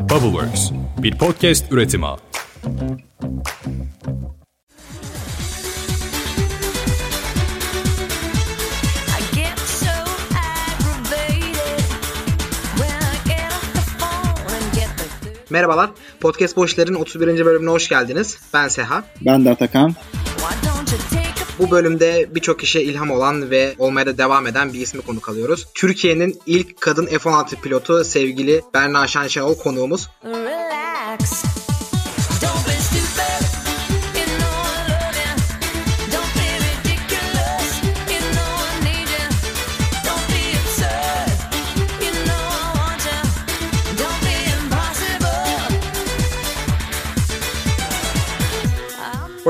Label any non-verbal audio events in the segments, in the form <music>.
Bubbleworks, bir podcast üretimi. I get so aggravated when I get off the phone and get the good. Merhabalar. Podcast Boşlar'ın 31. bölümüne hoş geldiniz. Ben Seha. Ben de Atakan. Why don't you take Bu bölümde birçok kişiye ilham olan ve olmaya da devam eden bir ismi konuk alıyoruz. Türkiye'nin ilk kadın F-16 pilotu sevgili Berna Şanşenol konuğumuz. relax?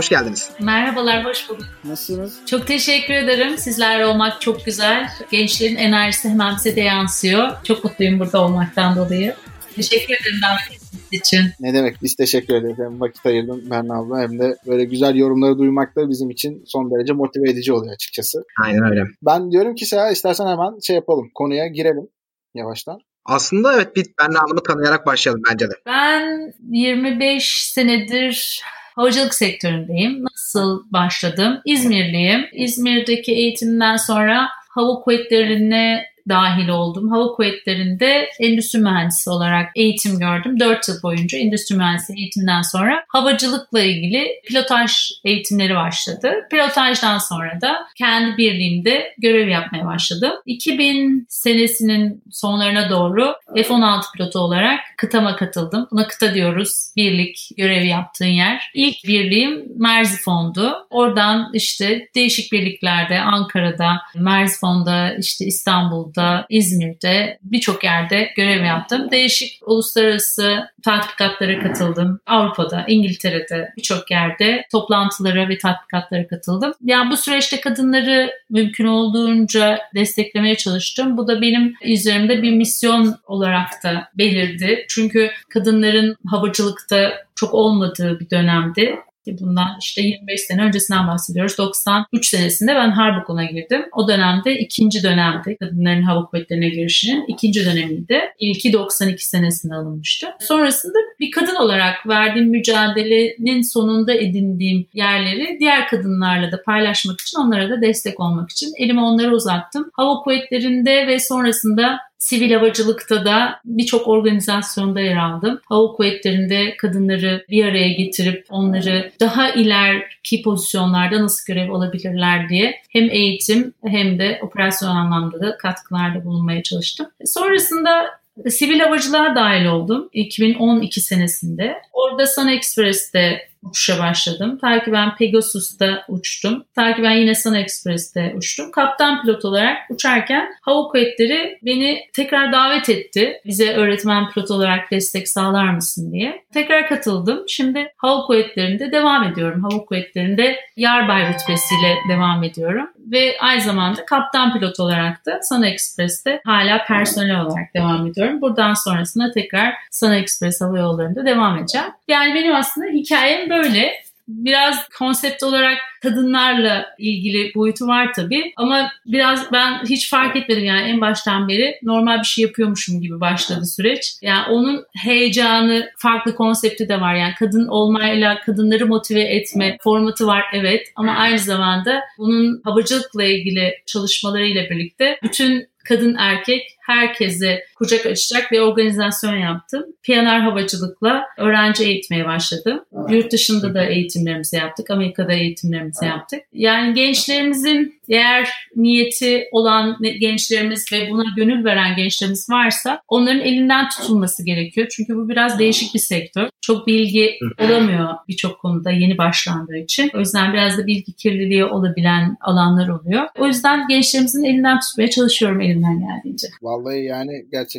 Hoş geldiniz. Merhabalar, hoş bulduk. Nasılsınız? Çok teşekkür ederim. Sizlerle olmak çok güzel. Gençlerin enerjisi hemen size de yansıyor. Çok mutluyum burada olmaktan dolayı. Teşekkür ederim davet ettiğiniz için. Ne demek? Biz teşekkür ederiz. Hem vakit ayırdın Berna abla hem de böyle güzel yorumları duymak da bizim için son derece motive edici oluyor açıkçası. Aynen öyle. Ben diyorum ki Seha istersen hemen şey yapalım. Konuya girelim yavaştan. Aslında evet bir Berna Hanım'ı tanıyarak başlayalım bence de. Ben 25 senedir havacılık sektöründeyim. Nasıl başladım? İzmirliyim. İzmir'deki eğitimden sonra hava kuvvetlerine dahil oldum. Hava kuvvetlerinde endüstri mühendisi olarak eğitim gördüm. 4 yıl boyunca endüstri mühendisi eğitimden sonra havacılıkla ilgili pilotaj eğitimleri başladı. Pilotajdan sonra da kendi birliğimde görev yapmaya başladım. 2000 senesinin sonlarına doğru F-16 pilotu olarak kıtama katıldım. Buna kıta diyoruz. Birlik görevi yaptığın yer. İlk birliğim Merzifon'du. Oradan işte değişik birliklerde Ankara'da, Merzifon'da, işte İstanbul'da, İzmir'de birçok yerde görev yaptım. Değişik uluslararası tatbikatlara katıldım. Avrupa'da, İngiltere'de birçok yerde toplantılara ve tatbikatlara katıldım. Yani bu süreçte kadınları mümkün olduğunca desteklemeye çalıştım. Bu da benim üzerimde bir misyon olarak da belirdi. Çünkü kadınların havacılıkta çok olmadığı bir dönemdi. Bundan işte 25 sene öncesinden bahsediyoruz. 93 senesinde ben harp okuluna girdim. O dönemde ikinci dönemdi. Kadınların hava kuvvetlerine girişinin ikinci dönemiydi. İlki 92 senesinde alınmıştı. Sonrasında bir kadın olarak verdiğim mücadelenin sonunda edindiğim yerleri diğer kadınlarla da paylaşmak için, onlara da destek olmak için elimi onlara uzattım. Hava kuvvetlerinde ve sonrasında Sivil havacılıkta da birçok organizasyonda yer aldım. Hava kuvvetlerinde kadınları bir araya getirip onları daha ileriki pozisyonlarda nasıl görev alabilirler diye hem eğitim hem de operasyon anlamda da katkılarda bulunmaya çalıştım. Sonrasında sivil havacılığa dahil oldum 2012 senesinde. Orada Sun Express'te uçuşa başladım. Ta ki ben Pegasus'ta uçtum. Ta ki ben yine Sun Express'te uçtum. Kaptan pilot olarak uçarken hava kuvvetleri beni tekrar davet etti. Bize öğretmen pilot olarak destek sağlar mısın diye. Tekrar katıldım. Şimdi hava kuvvetlerinde devam ediyorum. Hava kuvvetlerinde yarbay rütbesiyle devam ediyorum. Ve aynı zamanda kaptan pilot olarak da Sun Express'te hala personel olarak devam ediyorum. Buradan sonrasında tekrar Sun Express Hava Yolları'nda devam edeceğim. Yani benim aslında hikayem böyle. Biraz konsept olarak kadınlarla ilgili boyutu var tabii ama biraz ben hiç fark etmedim yani en baştan beri normal bir şey yapıyormuşum gibi başladı süreç. Yani onun heyecanı, farklı konsepti de var. Yani kadın olmayla kadınları motive etme formatı var evet ama aynı zamanda bunun havacılıkla ilgili çalışmalarıyla birlikte bütün kadın erkek herkese kucak açacak bir organizasyon yaptım. PNR havacılıkla öğrenci eğitmeye başladım. Yurt dışında da eğitimlerimizi yaptık. Amerika'da eğitimlerimizi yaptık. Yani gençlerimizin eğer niyeti olan gençlerimiz ve buna gönül veren gençlerimiz varsa onların elinden tutulması gerekiyor. Çünkü bu biraz değişik bir sektör. Çok bilgi olamıyor birçok konuda yeni başlandığı için. O yüzden biraz da bilgi kirliliği olabilen alanlar oluyor. O yüzden gençlerimizin elinden tutmaya çalışıyorum elimden geldiğince. Vallahi yani gerçekten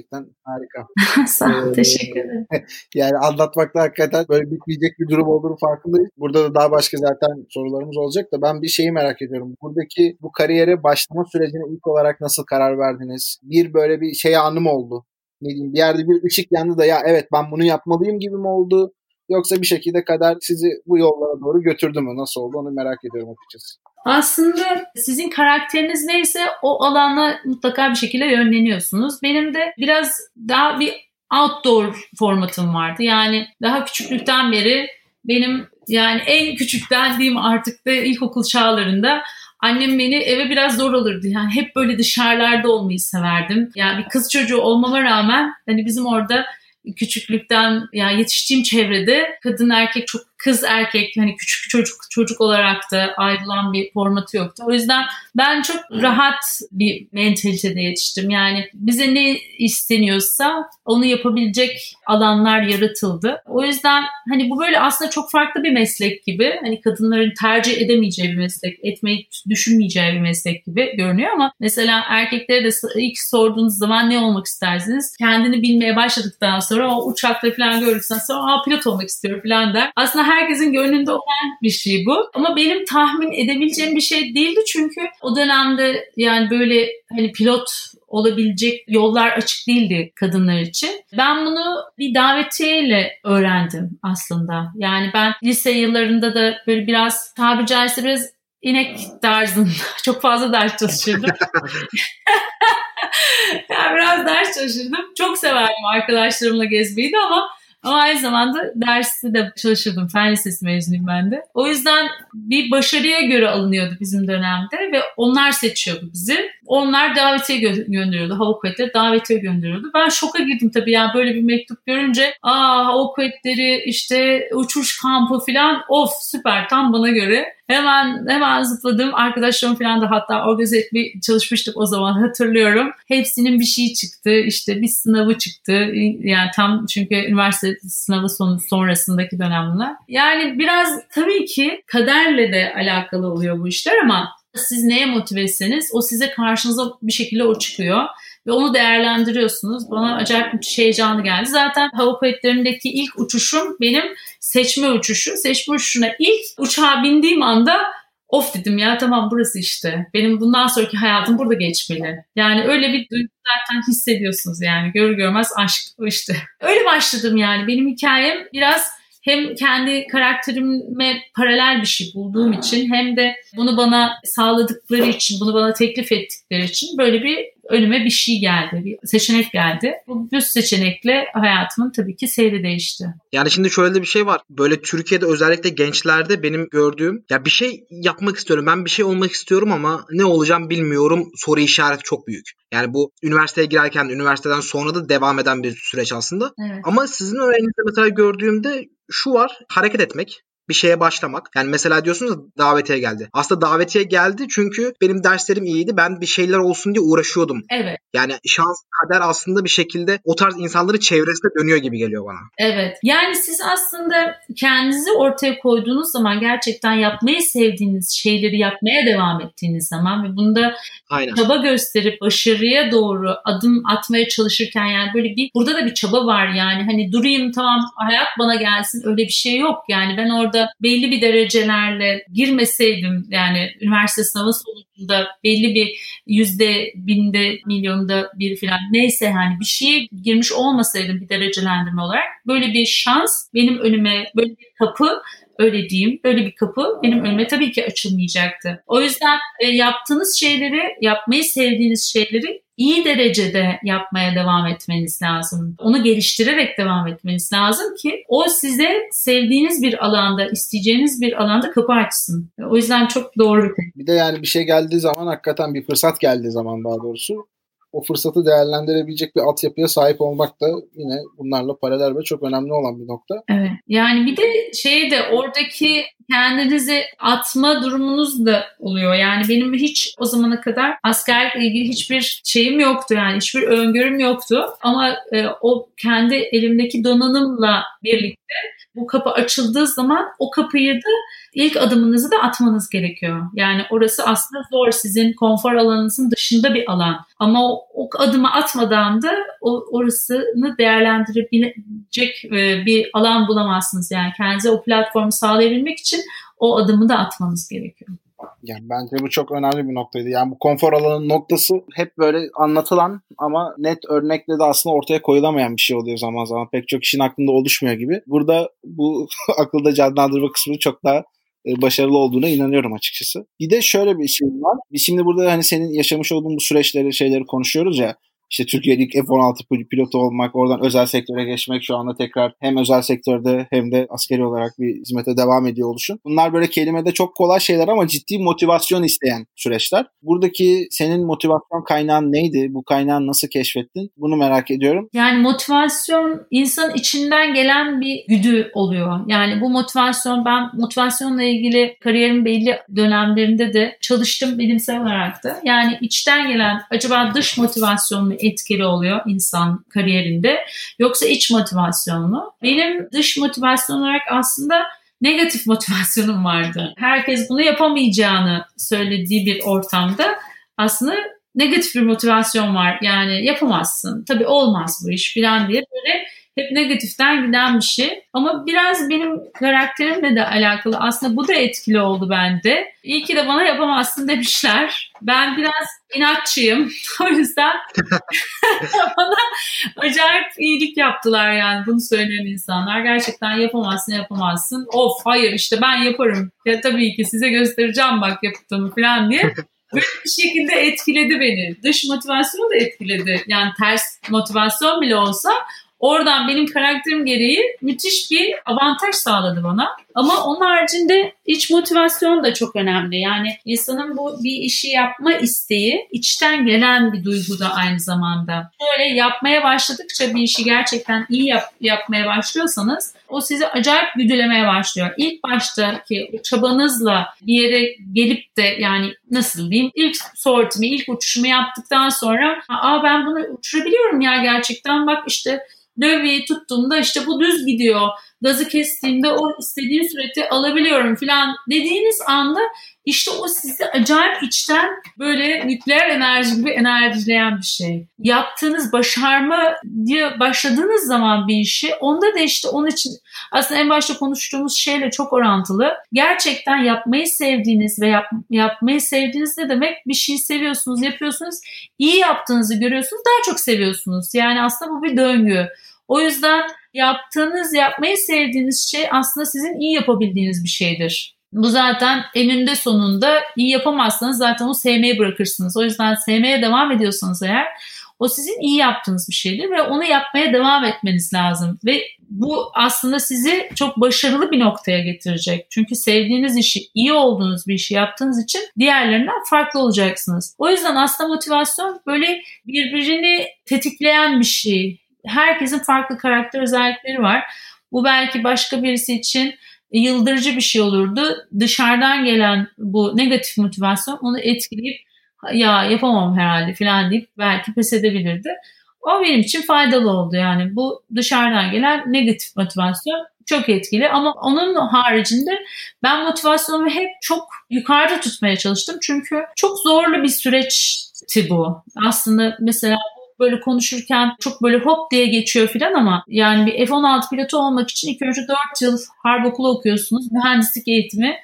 harika. <laughs> Sağ ol, Ee, teşekkür <laughs> ederim. Yani anlatmakta hakikaten böyle bitmeyecek bir durum olduğunu farkındayız. Burada da daha başka zaten sorularımız olacak da ben bir şeyi merak ediyorum. Buradaki bu kariyere başlama sürecine ilk olarak nasıl karar verdiniz? Bir böyle bir şey anım oldu. Ne diyeyim bir yerde bir ışık yandı da ya evet ben bunu yapmalıyım gibi mi oldu? Yoksa bir şekilde kader sizi bu yollara doğru götürdü mü? Nasıl oldu onu merak ediyorum açıkçası. Aslında sizin karakteriniz neyse o alana mutlaka bir şekilde yönleniyorsunuz. Benim de biraz daha bir outdoor formatım vardı. Yani daha küçüklükten beri benim yani en küçükten diyeyim artık da ilkokul çağlarında annem beni eve biraz zor alırdı. Yani hep böyle dışarılarda olmayı severdim. Yani bir kız çocuğu olmama rağmen hani bizim orada küçüklükten yani yetiştiğim çevrede kadın erkek çok kız erkek hani küçük çocuk çocuk olarak da ayrılan bir formatı yoktu. O yüzden ben çok rahat bir mentalitede yetiştim. Yani bize ne isteniyorsa onu yapabilecek alanlar yaratıldı. O yüzden hani bu böyle aslında çok farklı bir meslek gibi. Hani kadınların tercih edemeyeceği bir meslek, etmeyi düşünmeyeceği bir meslek gibi görünüyor ama mesela erkeklere de ilk sorduğunuz zaman ne olmak istersiniz? Kendini bilmeye başladıktan sonra o uçakta falan gördükten sonra Aa, pilot olmak istiyorum falan der. Aslında herkesin gönlünde olan bir şey bu. Ama benim tahmin edebileceğim bir şey değildi çünkü o dönemde yani böyle hani pilot olabilecek yollar açık değildi kadınlar için. Ben bunu bir davetiyeyle öğrendim aslında. Yani ben lise yıllarında da böyle biraz tabiri caizse biraz inek tarzında <laughs> çok fazla ders çalışırdım. <laughs> <laughs> yani biraz ders çalışırdım. Çok severdim arkadaşlarımla gezmeyi de ama ama aynı zamanda dersi de çalışırdım. Fen lisesi mezunuyum ben de. O yüzden bir başarıya göre alınıyordu bizim dönemde ve onlar seçiyordu bizi. Onlar davetiye gö- gönderiyordu. Hava kuvvetleri davetiye gönderiyordu. Ben şoka girdim tabii yani böyle bir mektup görünce. Aa hava kuvvetleri işte uçuş kampı falan of süper tam bana göre. Hemen hemen zıpladım. Arkadaşlarım falan da hatta organize etmeye çalışmıştık o zaman hatırlıyorum. Hepsinin bir şey çıktı. İşte bir sınavı çıktı. Yani tam çünkü üniversite sınavı sonu sonrasındaki dönemler. Yani biraz tabii ki kaderle de alakalı oluyor bu işler ama siz neye motivesiniz o size karşınıza bir şekilde o çıkıyor ve onu değerlendiriyorsunuz. Bana acayip şey heyecanlı geldi. Zaten hava kuvvetlerindeki ilk uçuşum benim seçme uçuşu. Seçme uçuşuna ilk uçağa bindiğim anda of dedim ya tamam burası işte. Benim bundan sonraki hayatım burada geçmeli. Yani öyle bir duygu zaten hissediyorsunuz yani. Görür görmez aşk işte. <laughs> Öyle başladım yani. Benim hikayem biraz hem kendi karakterime paralel bir şey bulduğum için hem de bunu bana sağladıkları için, bunu bana teklif ettikleri için böyle bir önüme bir şey geldi, bir seçenek geldi. Bu düz seçenekle hayatımın tabii ki seyri değişti. Yani şimdi şöyle bir şey var. Böyle Türkiye'de özellikle gençlerde benim gördüğüm ya bir şey yapmak istiyorum. Ben bir şey olmak istiyorum ama ne olacağım bilmiyorum. Soru işareti çok büyük. Yani bu üniversiteye girerken üniversiteden sonra da devam eden bir süreç aslında. Evet. Ama sizin öğreninizde mesela gördüğümde şu var. Hareket etmek bir şeye başlamak. Yani mesela diyorsunuz ya davetiye geldi. Aslında davetiye geldi çünkü benim derslerim iyiydi. Ben bir şeyler olsun diye uğraşıyordum. Evet. Yani şans, kader aslında bir şekilde o tarz insanları çevresine dönüyor gibi geliyor bana. Evet. Yani siz aslında kendinizi ortaya koyduğunuz zaman gerçekten yapmayı sevdiğiniz şeyleri yapmaya devam ettiğiniz zaman ve bunda Aynen. çaba gösterip başarıya doğru adım atmaya çalışırken yani böyle bir burada da bir çaba var yani hani durayım tamam hayat bana gelsin öyle bir şey yok yani ben orada belli bir derecelerle girmeseydim yani üniversite sınavı sonucunda belli bir yüzde binde milyonda bir falan neyse hani bir şeye girmiş olmasaydım bir derecelendirme olarak böyle bir şans benim önüme böyle bir kapı öyle diyeyim böyle bir kapı benim önüme tabii ki açılmayacaktı. O yüzden e, yaptığınız şeyleri yapmayı sevdiğiniz şeyleri iyi derecede yapmaya devam etmeniz lazım. Onu geliştirerek devam etmeniz lazım ki o size sevdiğiniz bir alanda, isteyeceğiniz bir alanda kapı açsın. O yüzden çok doğru bir. Bir de yani bir şey geldiği zaman hakikaten bir fırsat geldiği zaman daha doğrusu o fırsatı değerlendirebilecek bir altyapıya sahip olmak da yine bunlarla paralel ve çok önemli olan bir nokta. Evet. Yani bir de şey de oradaki kendinizi atma durumunuz da oluyor. Yani benim hiç o zamana kadar askerlikle ilgili hiçbir şeyim yoktu. Yani hiçbir öngörüm yoktu. Ama e, o kendi elimdeki donanımla birlikte bu kapı açıldığı zaman o kapıyı da ilk adımınızı da atmanız gerekiyor. Yani orası aslında zor. Sizin konfor alanınızın dışında bir alan. Ama o, o adımı atmadan da o, orasını değerlendirebilecek e, bir alan bulamazsınız. Yani kendinize o platformu sağlayabilmek için o adımı da atmanız gerekiyor. Yani bence bu çok önemli bir noktaydı. Yani bu konfor alanının noktası hep böyle anlatılan ama net örnekle de aslında ortaya koyulamayan bir şey oluyor zaman zaman. Pek çok kişinin aklında oluşmuyor gibi. Burada bu <laughs> akılda canlandırma kısmı çok daha başarılı olduğuna inanıyorum açıkçası. Bir de şöyle bir şey var. Biz şimdi burada hani senin yaşamış olduğun bu süreçleri, şeyleri konuşuyoruz ya. İşte Türkiye'de ilk F-16 pil- pilotu olmak, oradan özel sektöre geçmek, şu anda tekrar hem özel sektörde hem de askeri olarak bir hizmete devam ediyor oluşun. Bunlar böyle kelimede çok kolay şeyler ama ciddi motivasyon isteyen süreçler. Buradaki senin motivasyon kaynağın neydi? Bu kaynağı nasıl keşfettin? Bunu merak ediyorum. Yani motivasyon insan içinden gelen bir güdü oluyor. Yani bu motivasyon ben motivasyonla ilgili kariyerimin belli dönemlerinde de çalıştım bilimsel olarak da. Yani içten gelen acaba dış motivasyon mu etkili oluyor insan kariyerinde yoksa iç motivasyon mu? Benim dış motivasyon olarak aslında negatif <laughs> motivasyonum vardı. Herkes bunu yapamayacağını söylediği bir ortamda aslında negatif bir motivasyon var. Yani yapamazsın. Tabii olmaz bu iş falan diye böyle hep negatiften giden bir şey. Ama biraz benim karakterimle de alakalı. Aslında bu da etkili oldu bende. İyi ki de bana yapamazsın demişler. Ben biraz inatçıyım. <laughs> o yüzden <laughs> bana acayip iyilik yaptılar yani bunu söyleyen insanlar. Gerçekten yapamazsın yapamazsın. Of hayır işte ben yaparım. Ya tabii ki size göstereceğim bak yaptığımı falan diye. Böyle bir şekilde etkiledi beni. Dış motivasyon da etkiledi. Yani ters motivasyon bile olsa oradan benim karakterim gereği müthiş bir avantaj sağladı bana. Ama onun haricinde iç motivasyon da çok önemli. Yani insanın bu bir işi yapma isteği içten gelen bir duygu da aynı zamanda. Böyle yapmaya başladıkça bir işi gerçekten iyi yap- yapmaya başlıyorsanız o sizi acayip güdülemeye başlıyor. İlk baştaki o çabanızla bir yere gelip de yani nasıl diyeyim ilk sortimi, ilk uçuşumu yaptıktan sonra aa ben bunu uçurabiliyorum ya gerçekten bak işte lövyeyi tuttuğumda işte bu düz gidiyor. Gazı kestiğimde o istediğim süreti alabiliyorum falan dediğiniz anda işte o sizi acayip içten böyle nükleer enerji gibi enerjileyen bir şey. Yaptığınız başarma diye başladığınız zaman bir işi onda da işte onun için aslında en başta konuştuğumuz şeyle çok orantılı. Gerçekten yapmayı sevdiğiniz ve yap, yapmayı sevdiğiniz ne demek? Bir şeyi seviyorsunuz, yapıyorsunuz. iyi yaptığınızı görüyorsunuz, daha çok seviyorsunuz. Yani aslında bu bir döngü. O yüzden yaptığınız, yapmayı sevdiğiniz şey aslında sizin iyi yapabildiğiniz bir şeydir. Bu zaten eninde sonunda iyi yapamazsanız zaten o sevmeyi bırakırsınız. O yüzden sevmeye devam ediyorsanız eğer o sizin iyi yaptığınız bir şeydir ve onu yapmaya devam etmeniz lazım. Ve bu aslında sizi çok başarılı bir noktaya getirecek. Çünkü sevdiğiniz işi, iyi olduğunuz bir işi yaptığınız için diğerlerinden farklı olacaksınız. O yüzden aslında motivasyon böyle birbirini tetikleyen bir şey. Herkesin farklı karakter özellikleri var. Bu belki başka birisi için yıldırıcı bir şey olurdu. Dışarıdan gelen bu negatif motivasyon onu etkileyip ya yapamam herhalde falan deyip belki pes edebilirdi. O benim için faydalı oldu yani bu dışarıdan gelen negatif motivasyon çok etkili ama onun haricinde ben motivasyonumu hep çok yukarıda tutmaya çalıştım çünkü çok zorlu bir süreçti bu. Aslında mesela böyle konuşurken çok böyle hop diye geçiyor filan ama yani bir F-16 pilotu olmak için ilk önce 4 yıl harp okulu okuyorsunuz. Mühendislik eğitimi.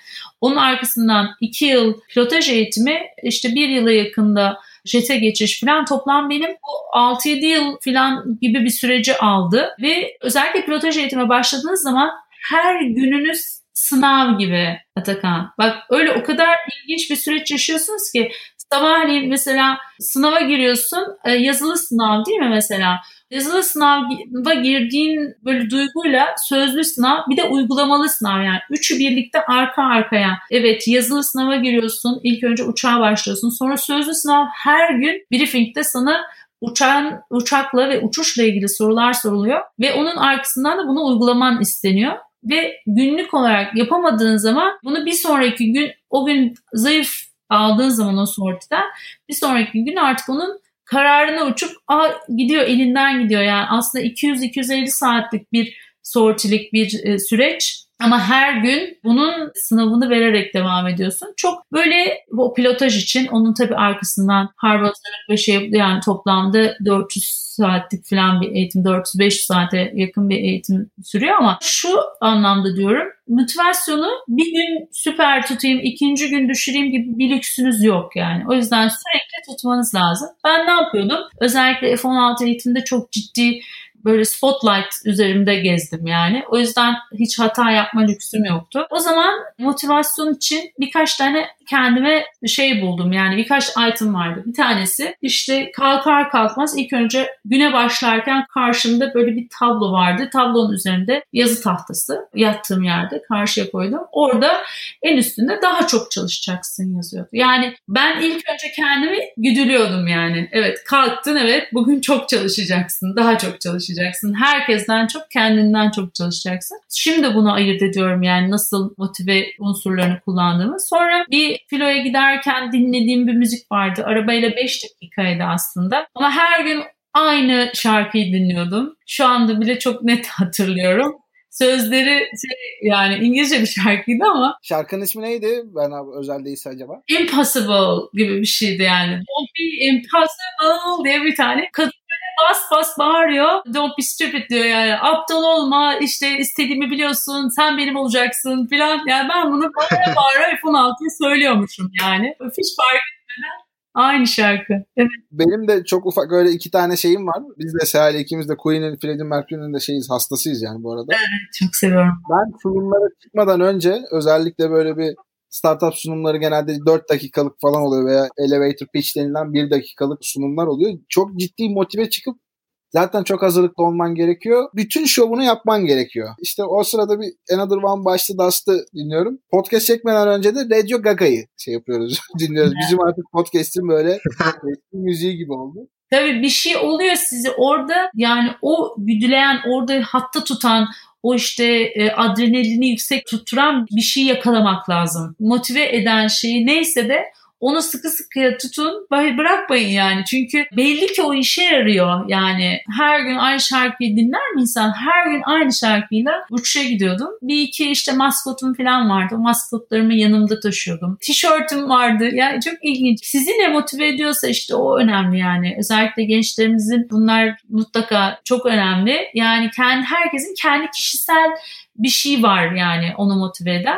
Onun arkasından 2 yıl pilotaj eğitimi işte 1 yıla yakında jete geçiş falan toplam benim bu 6-7 yıl falan gibi bir süreci aldı. Ve özellikle pilotaj eğitime başladığınız zaman her gününüz sınav gibi Atakan. Bak öyle o kadar ilginç bir süreç yaşıyorsunuz ki sabahleyin mesela sınava giriyorsun e, yazılı sınav değil mi mesela? Yazılı sınava girdiğin böyle duyguyla sözlü sınav bir de uygulamalı sınav yani üçü birlikte arka arkaya. Evet yazılı sınava giriyorsun ilk önce uçağa başlıyorsun sonra sözlü sınav her gün briefingde sana uçağın uçakla ve uçuşla ilgili sorular soruluyor ve onun arkasından da bunu uygulaman isteniyor ve günlük olarak yapamadığın zaman bunu bir sonraki gün o gün zayıf aldığın zaman o sortiden bir sonraki gün artık onun kararına uçup Aa, gidiyor elinden gidiyor. Yani aslında 200-250 saatlik bir sortilik bir e, süreç ama her gün bunun sınavını vererek devam ediyorsun. Çok böyle o pilotaj için onun tabii arkasından harp hazırlık ve şey yani toplamda 400 saatlik falan bir eğitim 400-500 saate yakın bir eğitim sürüyor ama şu anlamda diyorum motivasyonu bir gün süper tutayım ikinci gün düşüreyim gibi bir lüksünüz yok yani. O yüzden sürekli tutmanız lazım. Ben ne yapıyordum? Özellikle F-16 eğitimde çok ciddi böyle spotlight üzerimde gezdim yani. O yüzden hiç hata yapma lüksüm yoktu. O zaman motivasyon için birkaç tane kendime şey buldum yani birkaç item vardı. Bir tanesi işte kalkar kalkmaz ilk önce güne başlarken karşımda böyle bir tablo vardı. Tablonun üzerinde yazı tahtası yattığım yerde karşıya koydum. Orada en üstünde daha çok çalışacaksın yazıyordu. Yani ben ilk önce kendimi güdülüyordum yani. Evet kalktın evet bugün çok çalışacaksın. Daha çok çalışacaksın. Herkesten çok kendinden çok çalışacaksın. Şimdi bunu ayırt ediyorum yani nasıl motive unsurlarını kullandığımı. Sonra bir filoya giderken dinlediğim bir müzik vardı. Arabayla 5 dakikaydı aslında. Ama her gün aynı şarkıyı dinliyordum. Şu anda bile çok net <laughs> hatırlıyorum. Sözleri şey, yani İngilizce bir şarkıydı ama Şarkının ismi neydi? Ben abi özel değilse acaba. impossible gibi bir şeydi yani. Don't be impossible diye bir tane kadın bas bas bağırıyor. Don't be stupid diyor yani. Aptal olma işte istediğimi biliyorsun sen benim olacaksın filan. Yani ben bunu bağıra <laughs> bağıra F-16'ya söylüyormuşum yani. Hiç fark etmeden aynı şarkı. Evet. Benim de çok ufak öyle iki tane şeyim var. Biz de Seher'le ikimiz de Queen'in, Freddie Mercury'nin de şeyiz, hastasıyız yani bu arada. Çok seviyorum. Ben sunumlara çıkmadan önce özellikle böyle bir startup sunumları genelde 4 dakikalık falan oluyor veya elevator pitch denilen 1 dakikalık sunumlar oluyor. Çok ciddi motive çıkıp zaten çok hazırlıklı olman gerekiyor. Bütün şovunu yapman gerekiyor. İşte o sırada bir Another One başlı Dust'ı dinliyorum. Podcast çekmeden önce de Radio Gaga'yı şey yapıyoruz, <laughs> dinliyoruz. Bizim artık podcast'in böyle <laughs> müziği gibi oldu. Tabii bir şey oluyor sizi orada yani o güdüleyen orada hatta tutan o işte e, adrenalini yüksek tutturan bir şey yakalamak lazım. Motive eden şeyi neyse de onu sıkı sıkıya tutun bı- bırakmayın yani. Çünkü belli ki o işe yarıyor. Yani her gün aynı şarkıyı dinler mi insan? Her gün aynı şarkıyla uçuşa gidiyordum. Bir iki işte maskotum falan vardı. O maskotlarımı yanımda taşıyordum. Tişörtüm vardı. Yani çok ilginç. Sizi ne motive ediyorsa işte o önemli yani. Özellikle gençlerimizin bunlar mutlaka çok önemli. Yani kendi herkesin kendi kişisel bir şey var yani onu motive eden.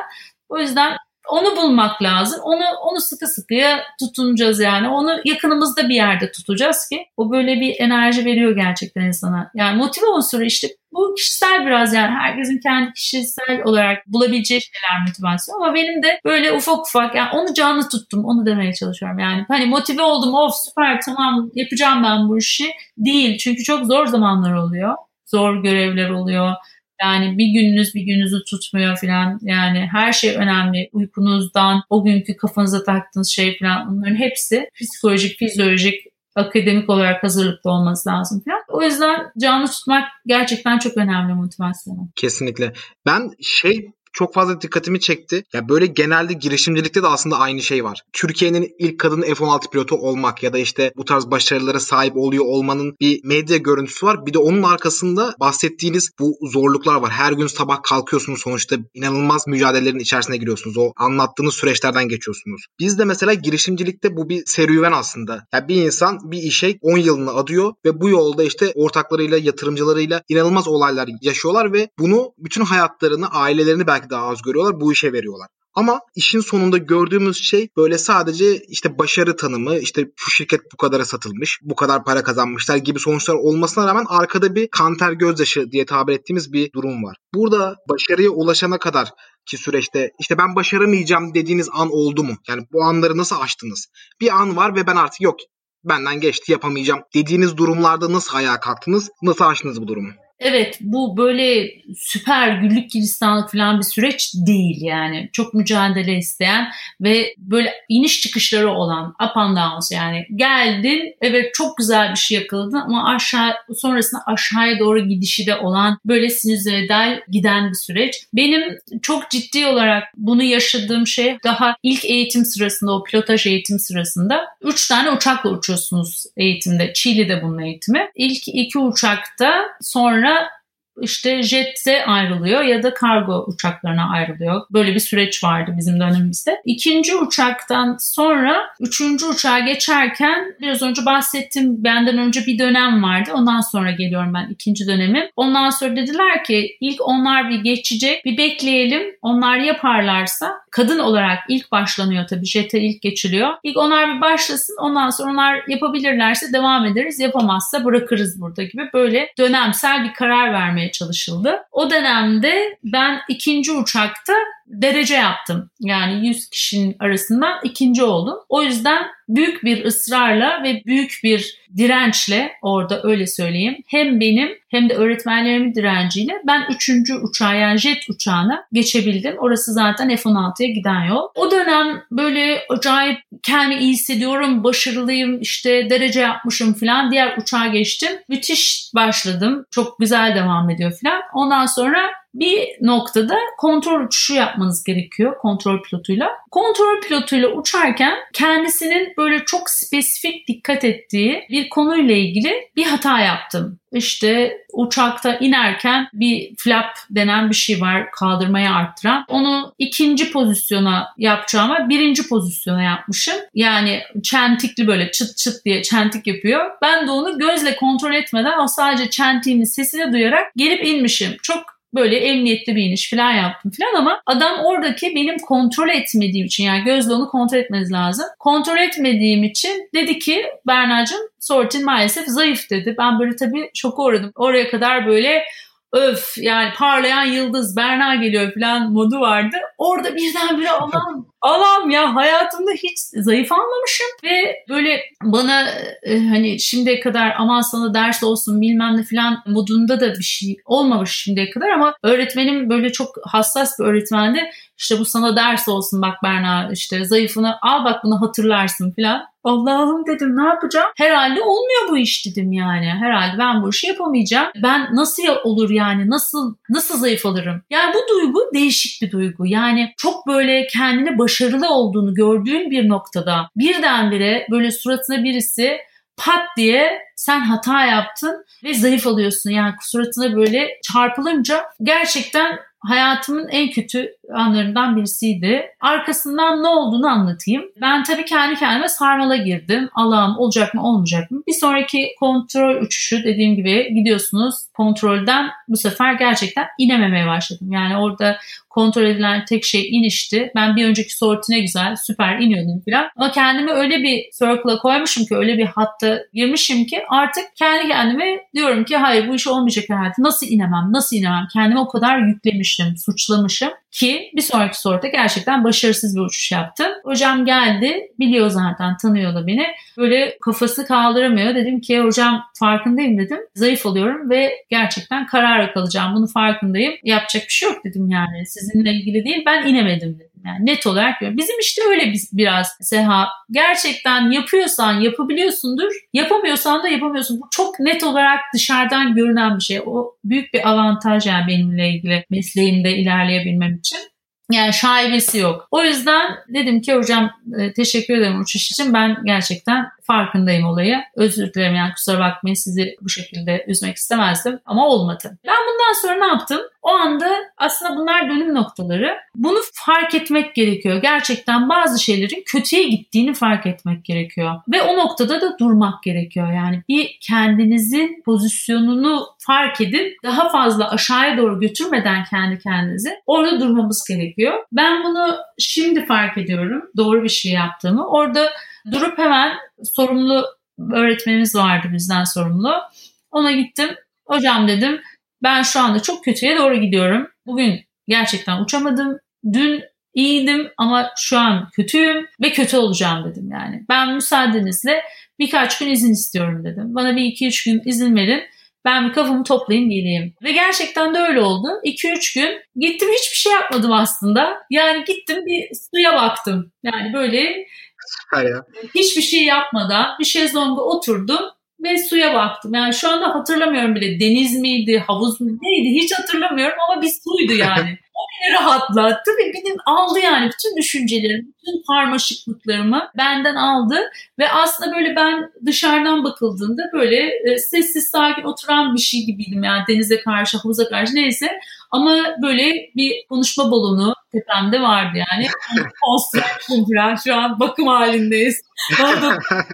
O yüzden onu bulmak lazım. Onu onu sıkı sıkıya tutunacağız yani. Onu yakınımızda bir yerde tutacağız ki o böyle bir enerji veriyor gerçekten insana. Yani motive unsuru işte bu kişisel biraz yani herkesin kendi kişisel olarak bulabileceği şeyler motivasyon ama benim de böyle ufak ufak yani onu canlı tuttum onu demeye çalışıyorum yani hani motive oldum of süper tamam yapacağım ben bu işi değil çünkü çok zor zamanlar oluyor zor görevler oluyor yani bir gününüz bir gününüzü tutmuyor falan. Yani her şey önemli. Uykunuzdan, o günkü kafanıza taktığınız şey falan bunların hepsi psikolojik, fizyolojik, akademik olarak hazırlıklı olması lazım falan. O yüzden canlı tutmak gerçekten çok önemli motivasyonu. Kesinlikle. Ben şey çok fazla dikkatimi çekti. Ya böyle genelde girişimcilikte de aslında aynı şey var. Türkiye'nin ilk kadın F-16 pilotu olmak ya da işte bu tarz başarılara sahip oluyor olmanın bir medya görüntüsü var. Bir de onun arkasında bahsettiğiniz bu zorluklar var. Her gün sabah kalkıyorsunuz sonuçta inanılmaz mücadelelerin içerisine giriyorsunuz. O anlattığınız süreçlerden geçiyorsunuz. Biz de mesela girişimcilikte bu bir serüven aslında. Ya bir insan bir işe 10 yılını adıyor ve bu yolda işte ortaklarıyla, yatırımcılarıyla inanılmaz olaylar yaşıyorlar ve bunu bütün hayatlarını, ailelerini belki daha az görüyorlar. Bu işe veriyorlar. Ama işin sonunda gördüğümüz şey böyle sadece işte başarı tanımı, işte şu şirket bu kadara satılmış, bu kadar para kazanmışlar gibi sonuçlar olmasına rağmen arkada bir kanter gözyaşı diye tabir ettiğimiz bir durum var. Burada başarıya ulaşana kadar ki süreçte işte ben başaramayacağım dediğiniz an oldu mu? Yani bu anları nasıl aştınız? Bir an var ve ben artık yok benden geçti yapamayacağım dediğiniz durumlarda nasıl ayağa kalktınız? Nasıl aştınız bu durumu? Evet bu böyle süper güllük gülistanlık falan bir süreç değil yani. Çok mücadele isteyen ve böyle iniş çıkışları olan up and downs yani. Geldin evet çok güzel bir şey yakaladın ama aşağı sonrasında aşağıya doğru gidişi de olan böyle sinüzoidal giden bir süreç. Benim çok ciddi olarak bunu yaşadığım şey daha ilk eğitim sırasında o pilotaj eğitim sırasında 3 tane uçakla uçuyorsunuz eğitimde. Çiğli'de bunun eğitimi. İlk iki uçakta sonra up işte jette ayrılıyor ya da kargo uçaklarına ayrılıyor. Böyle bir süreç vardı bizim dönemimizde. İkinci uçaktan sonra üçüncü uçağa geçerken biraz önce bahsettim benden önce bir dönem vardı. Ondan sonra geliyorum ben ikinci dönemim. Ondan sonra dediler ki ilk onlar bir geçecek bir bekleyelim. Onlar yaparlarsa kadın olarak ilk başlanıyor tabii jete ilk geçiliyor. İlk onlar bir başlasın ondan sonra onlar yapabilirlerse devam ederiz. Yapamazsa bırakırız burada gibi böyle dönemsel bir karar vermeye çalışıldı. O dönemde ben ikinci uçakta derece yaptım. Yani 100 kişinin arasından ikinci oldum. O yüzden büyük bir ısrarla ve büyük bir dirençle orada öyle söyleyeyim. Hem benim hem de öğretmenlerimin direnciyle ben üçüncü uçağa yani jet uçağına geçebildim. Orası zaten F-16'ya giden yol. O dönem böyle acayip kendimi iyi hissediyorum, başarılıyım, işte derece yapmışım falan. Diğer uçağa geçtim. Müthiş başladım. Çok güzel devam ediyor falan. Ondan sonra bir noktada kontrol uçuşu yapmanız gerekiyor kontrol pilotuyla. Kontrol pilotuyla uçarken kendisinin böyle çok spesifik dikkat ettiği bir konuyla ilgili bir hata yaptım. İşte uçakta inerken bir flap denen bir şey var kaldırmayı arttıran. Onu ikinci pozisyona yapacağıma birinci pozisyona yapmışım. Yani çentikli böyle çıt çıt diye çentik yapıyor. Ben de onu gözle kontrol etmeden o sadece çentiğinin sesini duyarak gelip inmişim. Çok böyle emniyetli bir iniş falan yaptım falan ama adam oradaki benim kontrol etmediğim için yani gözle onu kontrol etmeniz lazım. Kontrol etmediğim için dedi ki Berna'cığım sortin maalesef zayıf dedi. Ben böyle tabii şoka uğradım. Oraya kadar böyle öf yani parlayan yıldız Berna geliyor falan modu vardı. Orada birdenbire <laughs> Allah'ım Allah'ım ya hayatımda hiç zayıf almamışım ve böyle bana e, hani şimdiye kadar aman sana ders olsun bilmem ne falan modunda da bir şey olmamış şimdiye kadar ama öğretmenim böyle çok hassas bir öğretmendi. İşte bu sana ders olsun bak Berna işte zayıfını al bak bunu hatırlarsın falan. Allah'ım dedim ne yapacağım? Herhalde olmuyor bu iş dedim yani. Herhalde ben bu işi yapamayacağım. Ben nasıl olur yani? Nasıl nasıl zayıf olurum? Yani bu duygu değişik bir duygu. Yani çok böyle kendine başarılı olduğunu gördüğün bir noktada birdenbire böyle suratına birisi pat diye sen hata yaptın ve zayıf alıyorsun. Yani suratına böyle çarpılınca gerçekten hayatımın en kötü anlarından birisiydi. Arkasından ne olduğunu anlatayım. Ben tabii kendi kendime sarmala girdim. Allah'ım olacak mı olmayacak mı? Bir sonraki kontrol uçuşu dediğim gibi gidiyorsunuz. Kontrolden bu sefer gerçekten inememeye başladım. Yani orada kontrol edilen tek şey inişti. Ben bir önceki sortine güzel süper iniyordum falan. Ama kendimi öyle bir circle'a koymuşum ki öyle bir hatta girmişim ki artık kendi kendime diyorum ki hayır bu iş olmayacak herhalde. Nasıl inemem? Nasıl inemem? Kendimi o kadar yüklemiştim, suçlamışım ki bir sonraki soruda gerçekten başarısız bir uçuş yaptım. Hocam geldi, biliyor zaten, tanıyor da beni. Böyle kafası kaldıramıyor. Dedim ki hocam farkındayım dedim. Zayıf oluyorum ve gerçekten karara kalacağım. Bunu farkındayım. Yapacak bir şey yok dedim yani. Sizinle ilgili değil ben inemedim dedim. Yani net olarak diyorum. Bizim işte öyle biz biraz Seha. Gerçekten yapıyorsan yapabiliyorsundur. Yapamıyorsan da yapamıyorsun. Bu çok net olarak dışarıdan görünen bir şey. O büyük bir avantaj yani benimle ilgili mesleğimde ilerleyebilmem için. Yani şaibesi yok. O yüzden dedim ki hocam e, teşekkür ederim uçuş için. Ben gerçekten farkındayım olayı. Özür dilerim yani kusura bakmayın sizi bu şekilde üzmek istemezdim ama olmadı. Ben bundan sonra ne yaptım? O anda aslında bunlar dönüm noktaları. Bunu fark etmek gerekiyor. Gerçekten bazı şeylerin kötüye gittiğini fark etmek gerekiyor. Ve o noktada da durmak gerekiyor. Yani bir kendinizin pozisyonunu fark edip daha fazla aşağıya doğru götürmeden kendi kendinizi orada durmamız gerekiyor. Ben bunu şimdi fark ediyorum. Doğru bir şey yaptığımı. Orada durup hemen sorumlu öğretmenimiz vardı bizden sorumlu. Ona gittim. Hocam dedim ben şu anda çok kötüye doğru gidiyorum. Bugün gerçekten uçamadım. Dün iyiydim ama şu an kötüyüm ve kötü olacağım dedim yani. Ben müsaadenizle birkaç gün izin istiyorum dedim. Bana bir iki üç gün izin verin. Ben bir kafamı toplayayım geleyim. Ve gerçekten de öyle oldu. 2-3 gün gittim hiçbir şey yapmadım aslında. Yani gittim bir suya baktım. Yani böyle Süper ya. hiçbir şey yapmadan bir şezlonga oturdum ve suya baktım. Yani şu anda hatırlamıyorum bile deniz miydi, havuz mu neydi hiç hatırlamıyorum ama bir suydu yani. <laughs> O beni rahatlattı ve benim aldı yani bütün düşüncelerimi, bütün karmaşıklıklarımı benden aldı ve aslında böyle ben dışarıdan bakıldığında böyle e, sessiz sakin oturan bir şey gibiydim yani denize karşı, havuza karşı neyse ama böyle bir konuşma balonu tepemde vardı yani. <laughs> Konstrüksiyon falan şu an bakım halindeyiz. <laughs>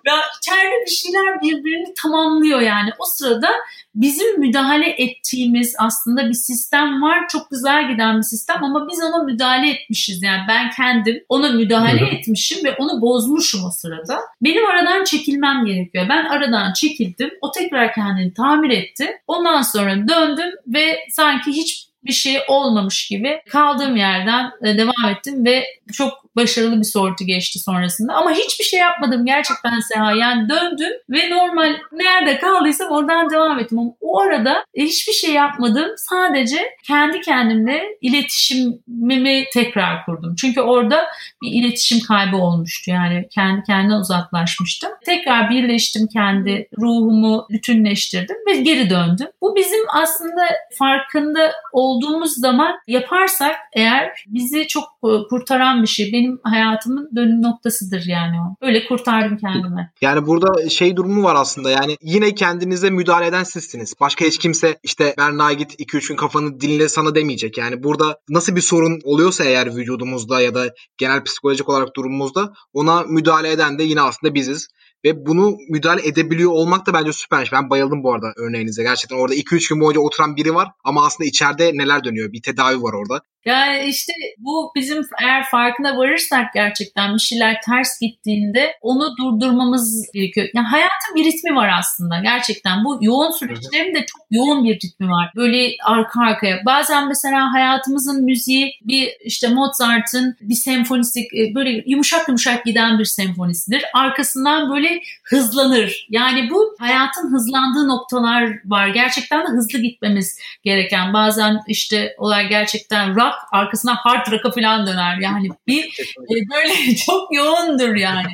ya içeride bir şeyler birbirini tamamlıyor yani. O sırada bizim müdahale ettiğimiz aslında bir sistem var. Çok güzel giden bir sistem ama biz ona müdahale etmişiz. Yani ben kendim ona müdahale etmişim ve onu bozmuşum o sırada. Benim aradan çekilmem gerekiyor. Ben aradan çekildim. O tekrar kendini tamir etti. Ondan sonra döndüm ve sanki hiç bir şey olmamış gibi kaldığım yerden e, devam ettim ve çok başarılı bir sortu geçti sonrasında. Ama hiçbir şey yapmadım gerçekten Seha. Yani döndüm ve normal nerede kaldıysam oradan devam ettim. Ama o arada hiçbir şey yapmadım. Sadece kendi kendimle iletişimimi tekrar kurdum. Çünkü orada bir iletişim kaybı olmuştu. Yani kendi kendine uzaklaşmıştım. Tekrar birleştim kendi ruhumu bütünleştirdim ve geri döndüm. Bu bizim aslında farkında olduğumuz zaman yaparsak eğer bizi çok e, kurtaran bir şey. Benim hayatımın dönüm noktasıdır yani o. Öyle kurtardım kendimi. Yani burada şey durumu var aslında yani yine kendinize müdahale eden sizsiniz. Başka hiç kimse işte Berna git 2-3 gün kafanı dinle sana demeyecek. Yani burada nasıl bir sorun oluyorsa eğer vücudumuzda ya da genel psikolojik olarak durumumuzda ona müdahale eden de yine aslında biziz. Ve bunu müdahale edebiliyor olmak da bence süpermiş. Ben bayıldım bu arada örneğinize. Gerçekten orada 2-3 gün boyunca oturan biri var ama aslında içeride neler dönüyor? Bir tedavi var orada. Yani işte bu bizim eğer farkına varırsak gerçekten bir şeyler ters gittiğinde onu durdurmamız gerekiyor. Yani hayatın bir ritmi var aslında gerçekten. Bu yoğun süreçlerin de çok yoğun bir ritmi var. Böyle arka arkaya. Bazen mesela hayatımızın müziği bir işte Mozart'ın bir senfonisi e, böyle yumuşak yumuşak giden bir senfonisidir. Arkasından böyle hızlanır. Yani bu hayatın hızlandığı noktalar var. Gerçekten de hızlı gitmemiz gereken. Bazen işte olay gerçekten rock arkasına hard rock'a falan döner. Yani bir e, böyle <laughs> çok yoğundur yani.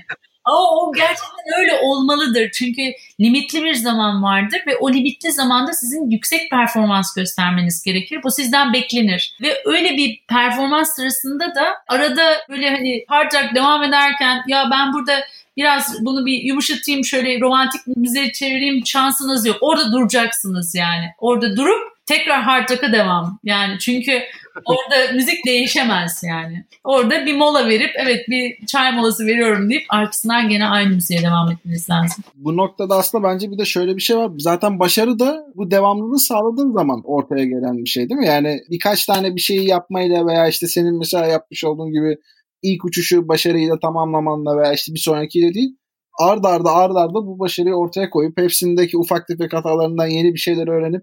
Ama o gerçekten öyle olmalıdır. Çünkü limitli bir zaman vardır ve o limitli zamanda sizin yüksek performans göstermeniz gerekir. Bu sizden beklenir. Ve öyle bir performans sırasında da arada böyle hani hard rock devam ederken ya ben burada biraz bunu bir yumuşatayım şöyle romantik müziğe çevireyim şansınız yok. Orada duracaksınız yani. Orada durup tekrar hard rock'a devam. Yani çünkü orada <laughs> müzik değişemez yani. Orada bir mola verip evet bir çay molası veriyorum deyip arkasından gene aynı müziğe devam etmeniz lazım. Bu noktada aslında bence bir de şöyle bir şey var. Zaten başarı da bu devamlılığı sağladığın zaman ortaya gelen bir şey değil mi? Yani birkaç tane bir şeyi yapmayla veya işte senin mesela yapmış olduğun gibi ilk uçuşu başarıyla tamamlamanla veya işte bir sonrakiyle değil ard arda ard arda bu başarıyı ortaya koyup hepsindeki ufak tefek hatalarından yeni bir şeyler öğrenip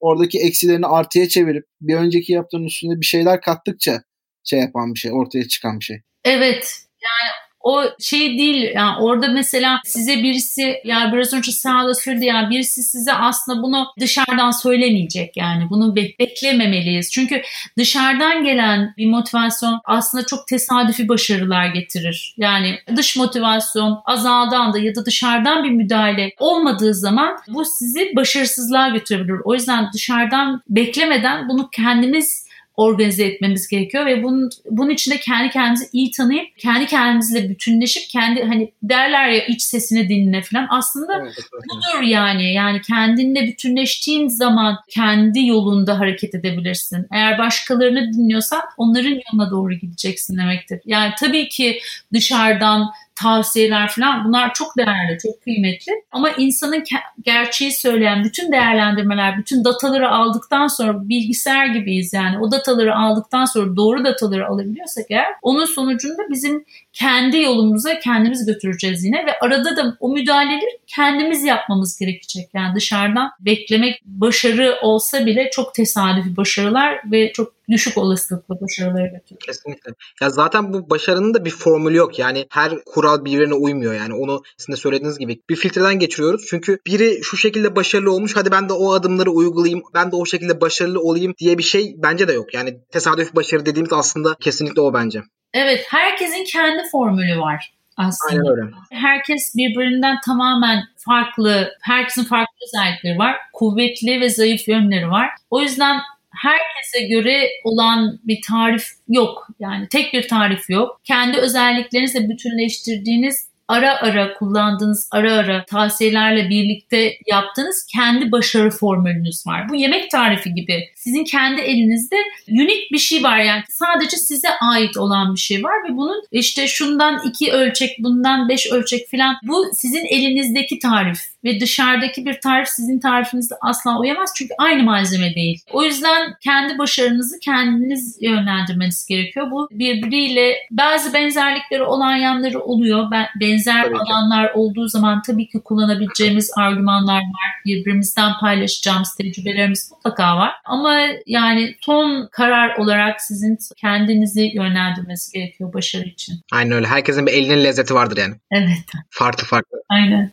oradaki eksilerini artıya çevirip bir önceki yaptığın üstüne bir şeyler kattıkça şey yapan bir şey, ortaya çıkan bir şey. Evet. Yani o şey değil yani orada mesela size birisi ya biraz önce sağda söyledi ya birisi size aslında bunu dışarıdan söylemeyecek yani bunu bek- beklememeliyiz. Çünkü dışarıdan gelen bir motivasyon aslında çok tesadüfi başarılar getirir. Yani dış motivasyon azaldığı anda ya da dışarıdan bir müdahale olmadığı zaman bu sizi başarısızlığa götürebilir. O yüzden dışarıdan beklemeden bunu kendimiz organize etmemiz gerekiyor ve bunun bunun için de kendi kendimizi iyi tanıyıp kendi kendimizle bütünleşip kendi hani derler ya iç sesini dinle falan aslında budur yani yani kendinle bütünleştiğin zaman kendi yolunda hareket edebilirsin. Eğer başkalarını dinliyorsan onların yoluna doğru gideceksin demektir. Yani tabii ki dışarıdan tavsiyeler falan bunlar çok değerli, çok kıymetli. Ama insanın gerçeği söyleyen bütün değerlendirmeler, bütün dataları aldıktan sonra bilgisayar gibiyiz yani. O dataları aldıktan sonra doğru dataları alabiliyorsak eğer onun sonucunda bizim kendi yolumuza kendimiz götüreceğiz yine ve arada da o müdahaleleri kendimiz yapmamız gerekecek. Yani dışarıdan beklemek başarı olsa bile çok tesadüfi başarılar ve çok düşük olasılıkla başarılara götürür. Kesinlikle. Ya zaten bu başarının da bir formülü yok. Yani her kural birbirine uymuyor. Yani onu sizin de söylediğiniz gibi bir filtreden geçiriyoruz. Çünkü biri şu şekilde başarılı olmuş. Hadi ben de o adımları uygulayayım. Ben de o şekilde başarılı olayım diye bir şey bence de yok. Yani tesadüf başarı dediğimiz aslında kesinlikle o bence. Evet, herkesin kendi formülü var aslında. Aynen öyle. Herkes birbirinden tamamen farklı, herkesin farklı özellikleri var. Kuvvetli ve zayıf yönleri var. O yüzden herkese göre olan bir tarif yok. Yani tek bir tarif yok. Kendi özelliklerinizle bütünleştirdiğiniz ara ara kullandığınız ara ara tavsiyelerle birlikte yaptığınız kendi başarı formülünüz var. Bu yemek tarifi gibi. Sizin kendi elinizde unik bir şey var yani sadece size ait olan bir şey var ve bunun işte şundan iki ölçek bundan beş ölçek falan bu sizin elinizdeki tarif ve dışarıdaki bir tarif sizin tarifinizde asla uyamaz çünkü aynı malzeme değil. O yüzden kendi başarınızı kendiniz yönlendirmeniz gerekiyor. Bu birbiriyle bazı benzerlikleri olan yanları oluyor. Ben, benzer Tabii ki. alanlar olduğu zaman tabii ki kullanabileceğimiz argümanlar var. Birbirimizden paylaşacağımız tecrübelerimiz mutlaka var. Ama yani son karar olarak sizin kendinizi yönlendirmeniz gerekiyor başarı için. Aynen öyle. Herkesin bir elinin lezzeti vardır yani. Evet, Farklı farklı. aynen.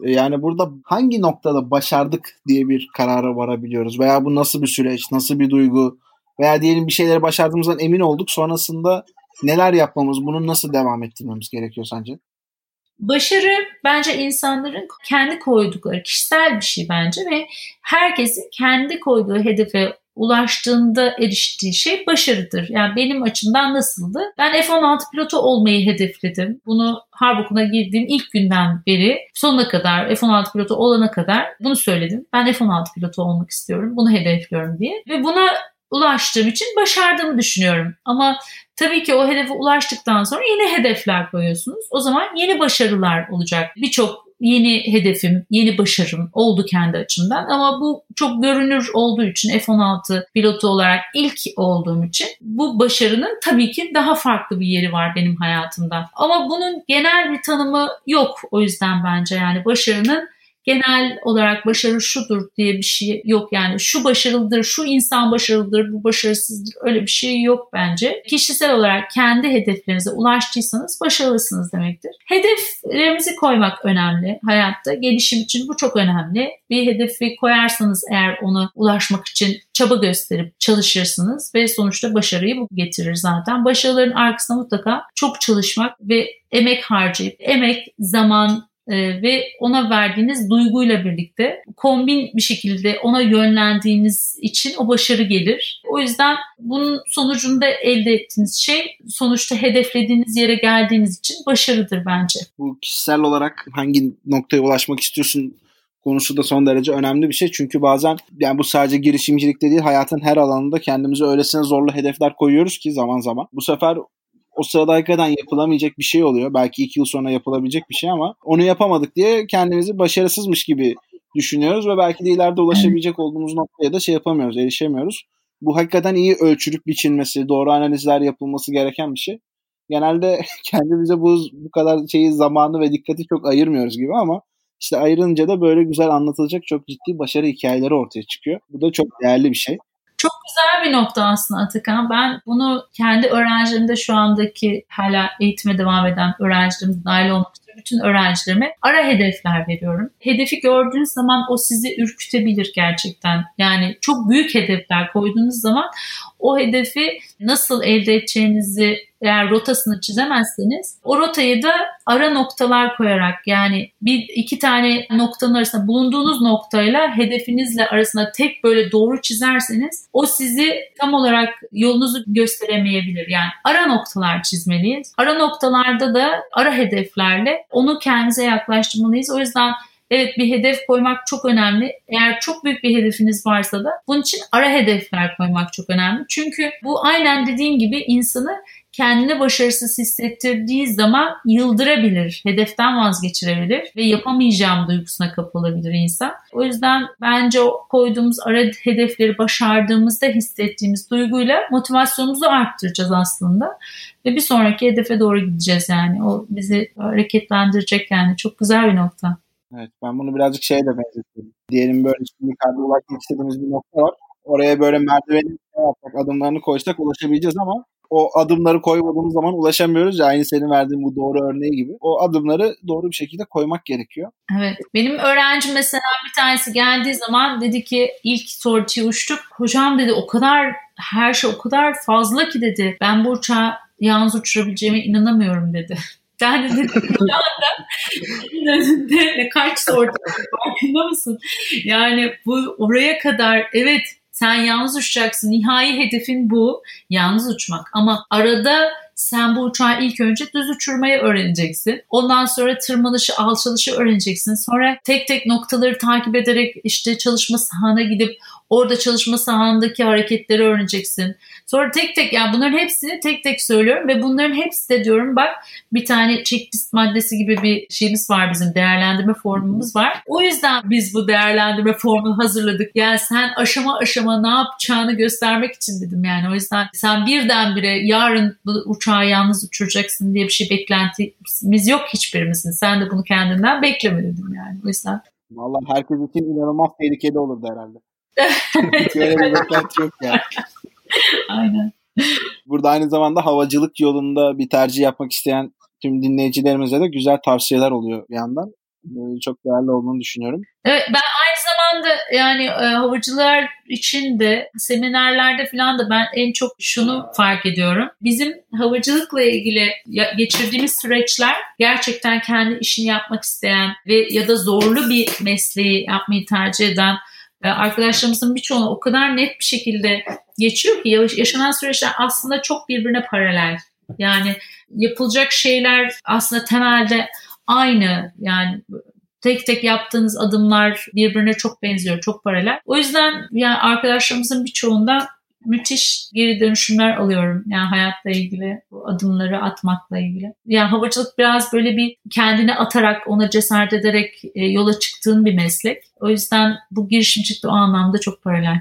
Yani burada hangi noktada başardık diye bir karara varabiliyoruz? Veya bu nasıl bir süreç, nasıl bir duygu? Veya diyelim bir şeyleri başardığımızdan emin olduk. Sonrasında neler yapmamız, bunu nasıl devam ettirmemiz gerekiyor sence? Başarı bence insanların kendi koydukları kişisel bir şey bence ve herkesin kendi koyduğu hedefe ulaştığında eriştiği şey başarıdır. Yani benim açımdan nasıldı? Ben F-16 pilotu olmayı hedefledim. Bunu Harp girdiğim ilk günden beri sonuna kadar F-16 pilotu olana kadar bunu söyledim. Ben F-16 pilotu olmak istiyorum. Bunu hedefliyorum diye. Ve buna ulaştığım için başardığımı düşünüyorum. Ama tabii ki o hedefe ulaştıktan sonra yeni hedefler koyuyorsunuz. O zaman yeni başarılar olacak. Birçok yeni hedefim, yeni başarım oldu kendi açımdan. Ama bu çok görünür olduğu için F-16 pilotu olarak ilk olduğum için bu başarının tabii ki daha farklı bir yeri var benim hayatımda. Ama bunun genel bir tanımı yok o yüzden bence yani başarının genel olarak başarı şudur diye bir şey yok. Yani şu başarılıdır, şu insan başarılıdır, bu başarısızdır öyle bir şey yok bence. Kişisel olarak kendi hedeflerinize ulaştıysanız başarılısınız demektir. Hedeflerimizi koymak önemli hayatta. Gelişim için bu çok önemli. Bir hedefi koyarsanız eğer ona ulaşmak için çaba gösterip çalışırsınız ve sonuçta başarıyı bu getirir zaten. Başarıların arkasında mutlaka çok çalışmak ve emek harcayıp, emek, zaman, e, ve ona verdiğiniz duyguyla birlikte kombin bir şekilde ona yönlendiğiniz için o başarı gelir. O yüzden bunun sonucunda elde ettiğiniz şey sonuçta hedeflediğiniz yere geldiğiniz için başarıdır bence. Bu kişisel olarak hangi noktaya ulaşmak istiyorsun konusu da son derece önemli bir şey. Çünkü bazen yani bu sadece girişimcilikte değil hayatın her alanında kendimize öylesine zorlu hedefler koyuyoruz ki zaman zaman. Bu sefer o sırada hakikaten yapılamayacak bir şey oluyor. Belki iki yıl sonra yapılabilecek bir şey ama onu yapamadık diye kendimizi başarısızmış gibi düşünüyoruz ve belki de ileride ulaşabilecek olduğumuz noktaya da şey yapamıyoruz, erişemiyoruz. Bu hakikaten iyi ölçülüp biçilmesi, doğru analizler yapılması gereken bir şey. Genelde <laughs> kendimize bu, bu kadar şeyi zamanı ve dikkati çok ayırmıyoruz gibi ama işte ayırınca da böyle güzel anlatılacak çok ciddi başarı hikayeleri ortaya çıkıyor. Bu da çok değerli bir şey. Çok güzel bir nokta aslında Atakan. Ben bunu kendi öğrencilerimde şu andaki hala eğitime devam eden öğrencilerim dahil olmak bütün öğrencilerime ara hedefler veriyorum. Hedefi gördüğünüz zaman o sizi ürkütebilir gerçekten. Yani çok büyük hedefler koyduğunuz zaman o hedefi nasıl elde edeceğinizi eğer rotasını çizemezseniz o rotayı da ara noktalar koyarak yani bir iki tane noktanın arasında bulunduğunuz noktayla hedefinizle arasında tek böyle doğru çizerseniz o sizi tam olarak yolunuzu gösteremeyebilir. Yani ara noktalar çizmeliyiz. Ara noktalarda da ara hedeflerle onu kendimize yaklaştırmalıyız. O yüzden Evet bir hedef koymak çok önemli. Eğer çok büyük bir hedefiniz varsa da bunun için ara hedefler koymak çok önemli. Çünkü bu aynen dediğin gibi insanı kendini başarısız hissettirdiği zaman yıldırabilir, hedeften vazgeçirebilir ve yapamayacağım duygusuna kapılabilir insan. O yüzden bence o koyduğumuz ara hedefleri başardığımızda hissettiğimiz duyguyla motivasyonumuzu arttıracağız aslında. Ve bir sonraki hedefe doğru gideceğiz yani. O bizi hareketlendirecek yani. Çok güzel bir nokta. Evet ben bunu birazcık şeye de benzetiyorum. Diyelim böyle şimdi yukarıda ulaşmak istediğimiz bir nokta var. Oraya böyle merdiveni şey yapsak, adımlarını koysak ulaşabileceğiz ama o adımları koymadığımız zaman ulaşamıyoruz ya aynı senin verdiğin bu doğru örneği gibi. O adımları doğru bir şekilde koymak gerekiyor. Evet. Benim öğrencim mesela bir tanesi geldiği zaman dedi ki ilk sortiye uçtuk. Hocam dedi o kadar her şey o kadar fazla ki dedi. Ben bu uçağı yalnız uçurabileceğime inanamıyorum dedi. <laughs> De dedim şu anda önünde ne kaç sorti var, farkında mısın? Yani bu oraya kadar evet Sen yalnız uçacaksın. Nihai hedefin bu. Yalnız uçmak. Ama arada sen bu uçağı ilk önce düz uçurmayı öğreneceksin. Ondan sonra tırmanışı, alçalışı öğreneceksin. Sonra tek tek noktaları takip ederek işte çalışma sahana gidip orada çalışma sahandaki hareketleri öğreneceksin. Sonra tek tek yani bunların hepsini tek tek söylüyorum ve bunların hepsi de diyorum bak bir tane checklist maddesi gibi bir şeyimiz var bizim değerlendirme formumuz var. O yüzden biz bu değerlendirme formunu hazırladık. Yani sen aşama aşama ne yapacağını göstermek için dedim yani. O yüzden sen birdenbire yarın bu uçağı yalnız uçuracaksın diye bir şey beklentimiz yok hiçbirimizin. Sen de bunu kendinden bekleme dedim yani. O yüzden Vallahi herkes için inanılmaz tehlikeli olurdu herhalde. Böyle bir beklenti yok yani. aynen. Burada aynı zamanda havacılık yolunda bir tercih yapmak isteyen tüm dinleyicilerimize de güzel tavsiyeler oluyor bir yandan. Ee, Çok değerli olduğunu düşünüyorum. Evet, ben aynı zamanda yani e, havacılar için de seminerlerde falan da ben en çok şunu fark ediyorum. Bizim havacılıkla ilgili geçirdiğimiz süreçler gerçekten kendi işini yapmak isteyen ve ya da zorlu bir mesleği yapmayı tercih eden arkadaşlarımızın birçoğunu o kadar net bir şekilde geçiyor ki yaş- yaşanan süreçler aslında çok birbirine paralel. Yani yapılacak şeyler aslında temelde aynı yani tek tek yaptığınız adımlar birbirine çok benziyor, çok paralel. O yüzden yani arkadaşlarımızın birçoğunda müthiş geri dönüşümler alıyorum. Yani hayatla ilgili, bu adımları atmakla ilgili. Yani havacılık biraz böyle bir kendini atarak, ona cesaret ederek e, yola çıktığın bir meslek. O yüzden bu girişimcilik de o anlamda çok paralel.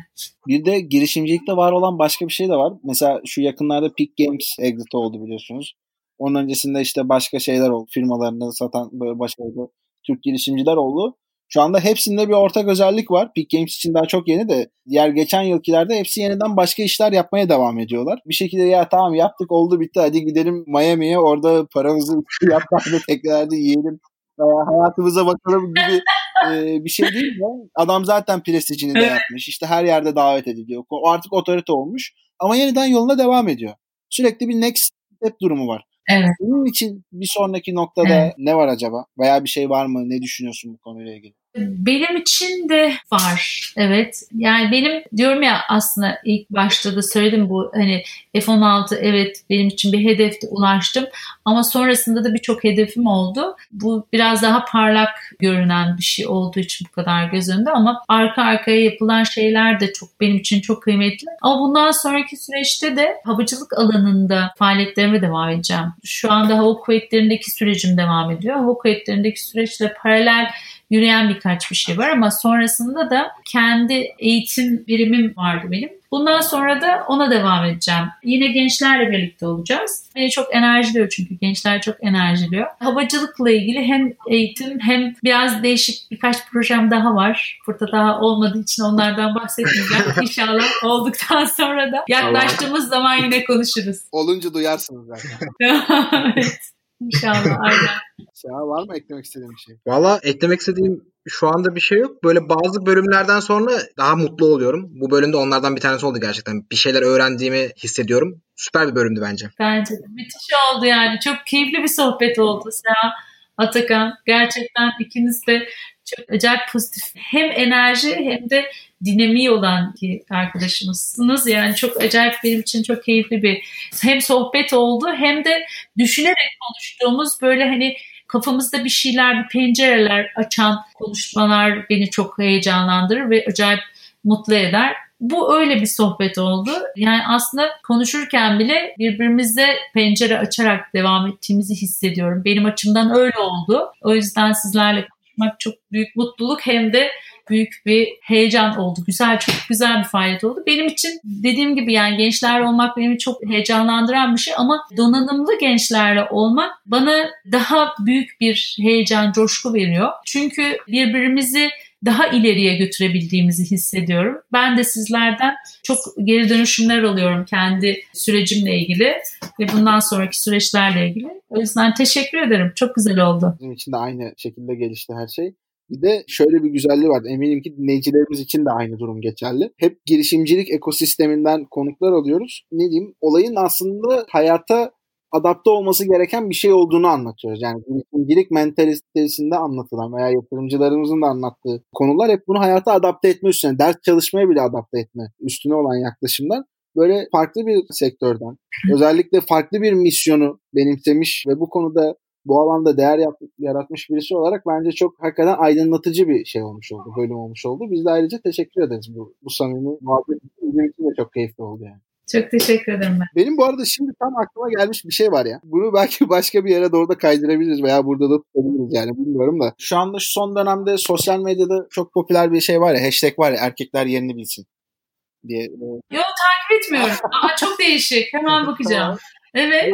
Bir de girişimcilikte var olan başka bir şey de var. Mesela şu yakınlarda Peak Games exit oldu biliyorsunuz. Onun öncesinde işte başka şeyler oldu. Firmalarını satan böyle başarılı Türk girişimciler oldu. Şu anda hepsinde bir ortak özellik var. Peak Games için daha çok yeni de diğer geçen yılkilerde hepsi yeniden başka işler yapmaya devam ediyorlar. Bir şekilde ya tamam yaptık oldu bitti hadi gidelim Miami'ye orada paramızı <laughs> yapmak da tekrar da yiyelim. Veya hayatımıza bakalım gibi e, bir şey değil de adam zaten prestijini de yapmış. İşte her yerde davet ediliyor. O artık otorite olmuş ama yeniden yoluna devam ediyor. Sürekli bir next step durumu var. Evet. Bunun için bir sonraki noktada Evet. ne var acaba? Veya bir şey var mı? Ne düşünüyorsun bu konuyla ilgili? Benim için de var. Evet. Yani benim diyorum ya aslında ilk başta da söyledim bu hani F-16 evet benim için bir hedefti ulaştım ama sonrasında da birçok hedefim oldu. Bu biraz daha parlak görünen bir şey olduğu için bu kadar göz önünde ama arka arkaya yapılan şeyler de çok benim için çok kıymetli. Ama bundan sonraki süreçte de havacılık alanında faaliyetlerime devam edeceğim. Şu anda hava kuvvetlerindeki sürecim devam ediyor. Hava kuvvetlerindeki süreçle paralel yürüyen birkaç bir şey var ama sonrasında da kendi eğitim birimim vardı benim. Bundan sonra da ona devam edeceğim. Yine gençlerle birlikte olacağız. Beni çok enerjiliyor çünkü gençler çok enerjiliyor. Havacılıkla ilgili hem eğitim hem biraz değişik birkaç projem daha var. Burada daha olmadığı için onlardan bahsetmeyeceğim. <laughs> İnşallah olduktan sonra da yaklaştığımız zaman yine konuşuruz. Olunca duyarsınız zaten. <laughs> evet. İnşallah aynen. Seha var mı eklemek istediğin bir şey? Valla eklemek istediğim şu anda bir şey yok. Böyle bazı bölümlerden sonra daha mutlu oluyorum. Bu bölümde onlardan bir tanesi oldu gerçekten. Bir şeyler öğrendiğimi hissediyorum. Süper bir bölümdü bence. Bence de müthiş oldu yani. Çok keyifli bir sohbet oldu Seha, Atakan. Gerçekten ikiniz de çok acayip pozitif. Hem enerji hem de dinamiği olan iki arkadaşımızsınız. Yani çok acayip benim için çok keyifli bir hem sohbet oldu hem de düşünerek konuştuğumuz böyle hani kafamızda bir şeyler, bir pencereler açan konuşmalar beni çok heyecanlandırır ve acayip mutlu eder. Bu öyle bir sohbet oldu. Yani aslında konuşurken bile birbirimize pencere açarak devam ettiğimizi hissediyorum. Benim açımdan öyle oldu. O yüzden sizlerle konuşmak çok büyük mutluluk hem de büyük bir heyecan oldu. Güzel, çok güzel bir faaliyet oldu. Benim için dediğim gibi yani gençler olmak beni çok heyecanlandıran bir şey ama donanımlı gençlerle olmak bana daha büyük bir heyecan, coşku veriyor. Çünkü birbirimizi daha ileriye götürebildiğimizi hissediyorum. Ben de sizlerden çok geri dönüşümler alıyorum kendi sürecimle ilgili ve bundan sonraki süreçlerle ilgili. O yüzden teşekkür ederim. Çok güzel oldu. Bizim için de aynı şekilde gelişti her şey. Bir de şöyle bir güzelliği var. Eminim ki dinleyicilerimiz için de aynı durum geçerli. Hep girişimcilik ekosisteminden konuklar alıyoruz. Ne diyeyim? Olayın aslında hayata adapte olması gereken bir şey olduğunu anlatıyoruz. Yani girişimcilik mentalitesinde anlatılan veya yatırımcılarımızın da anlattığı konular hep bunu hayata adapte etme üstüne, ders çalışmaya bile adapte etme üstüne olan yaklaşımlar böyle farklı bir sektörden, özellikle farklı bir misyonu benimsemiş ve bu konuda bu alanda değer yap- yaratmış birisi olarak bence çok hakikaten aydınlatıcı bir şey olmuş oldu, bölüm olmuş oldu. Biz de ayrıca teşekkür ederiz bu, bu samimi muhabbet için. De çok keyifli oldu yani. Çok teşekkür ederim ben. Benim bu arada şimdi tam aklıma gelmiş bir şey var ya. Bunu belki başka bir yere doğru da kaydırabiliriz veya burada da tutabiliriz yani bilmiyorum da. Şu anda şu son dönemde sosyal medyada çok popüler bir şey var ya hashtag var ya erkekler yerini bilsin diye. Yo takip etmiyorum. <laughs> Aa, çok değişik. Hemen bakacağım. Evet. <laughs>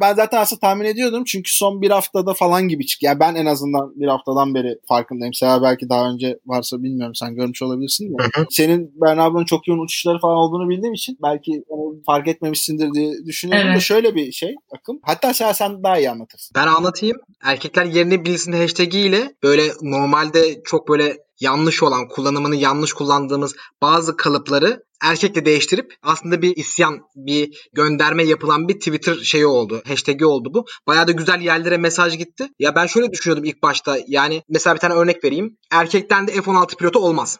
Ben zaten aslında tahmin ediyordum çünkü son bir haftada falan gibi çık. Yani ben en azından bir haftadan beri farkındayım. Seha belki daha önce varsa bilmiyorum sen görmüş olabilirsin de. Senin Bernabéu'nun çok yoğun uçuşları falan olduğunu bildiğim için belki onu fark etmemişsindir diye düşünüyorum da Evet. şöyle bir şey akım. Hatta Seha sen daha iyi anlatırsın. Ben anlatayım. Erkekler yerini bilsin hashtag ile böyle normalde çok böyle yanlış olan, kullanımını yanlış kullandığımız bazı kalıpları erkekle değiştirip aslında bir isyan, bir gönderme yapılan bir Twitter şeyi oldu. Hashtag'i oldu bu. Bayağı da güzel yerlere mesaj gitti. Ya ben şöyle düşünüyordum ilk başta. Yani mesela bir tane örnek vereyim. Erkekten de F-16 pilotu olmaz.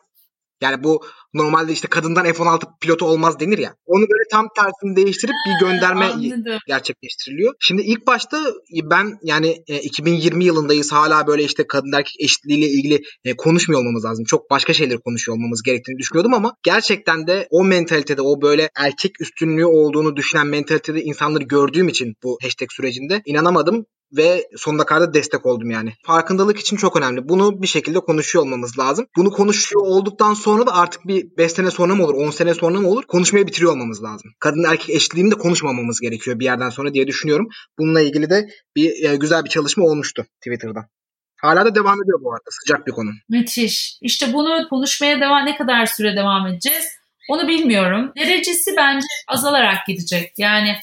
Yani bu normalde işte kadından F-16 pilotu olmaz denir ya. Onu böyle tam tersini değiştirip bir gönderme Anladım. gerçekleştiriliyor. Şimdi ilk başta ben yani e, 2020 yılındayız hala böyle işte kadın erkek eşitliğiyle ilgili e, konuşmuyor olmamız lazım. Çok başka şeyleri konuşuyor olmamız gerektiğini düşünüyordum ama gerçekten de o mentalitede o böyle erkek üstünlüğü olduğunu düşünen mentalitede insanları gördüğüm için bu hashtag sürecinde inanamadım ve sonuna kadar da destek oldum yani. Farkındalık için çok önemli. Bunu bir şekilde konuşuyor olmamız lazım. Bunu konuşuyor olduktan sonra da artık bir 5 sene sonra mı olur, 10 sene sonra mı olur? Konuşmayı bitiriyor olmamız lazım. Kadın erkek eşitliğini de konuşmamamız gerekiyor bir yerden sonra diye düşünüyorum. Bununla ilgili de bir e, güzel bir çalışma olmuştu Twitter'da. Hala da devam ediyor bu arada. Sıcak bir konu. Müthiş. İşte bunu konuşmaya devam ne kadar süre devam edeceğiz? Onu bilmiyorum. Derecesi bence azalarak gidecek. Yani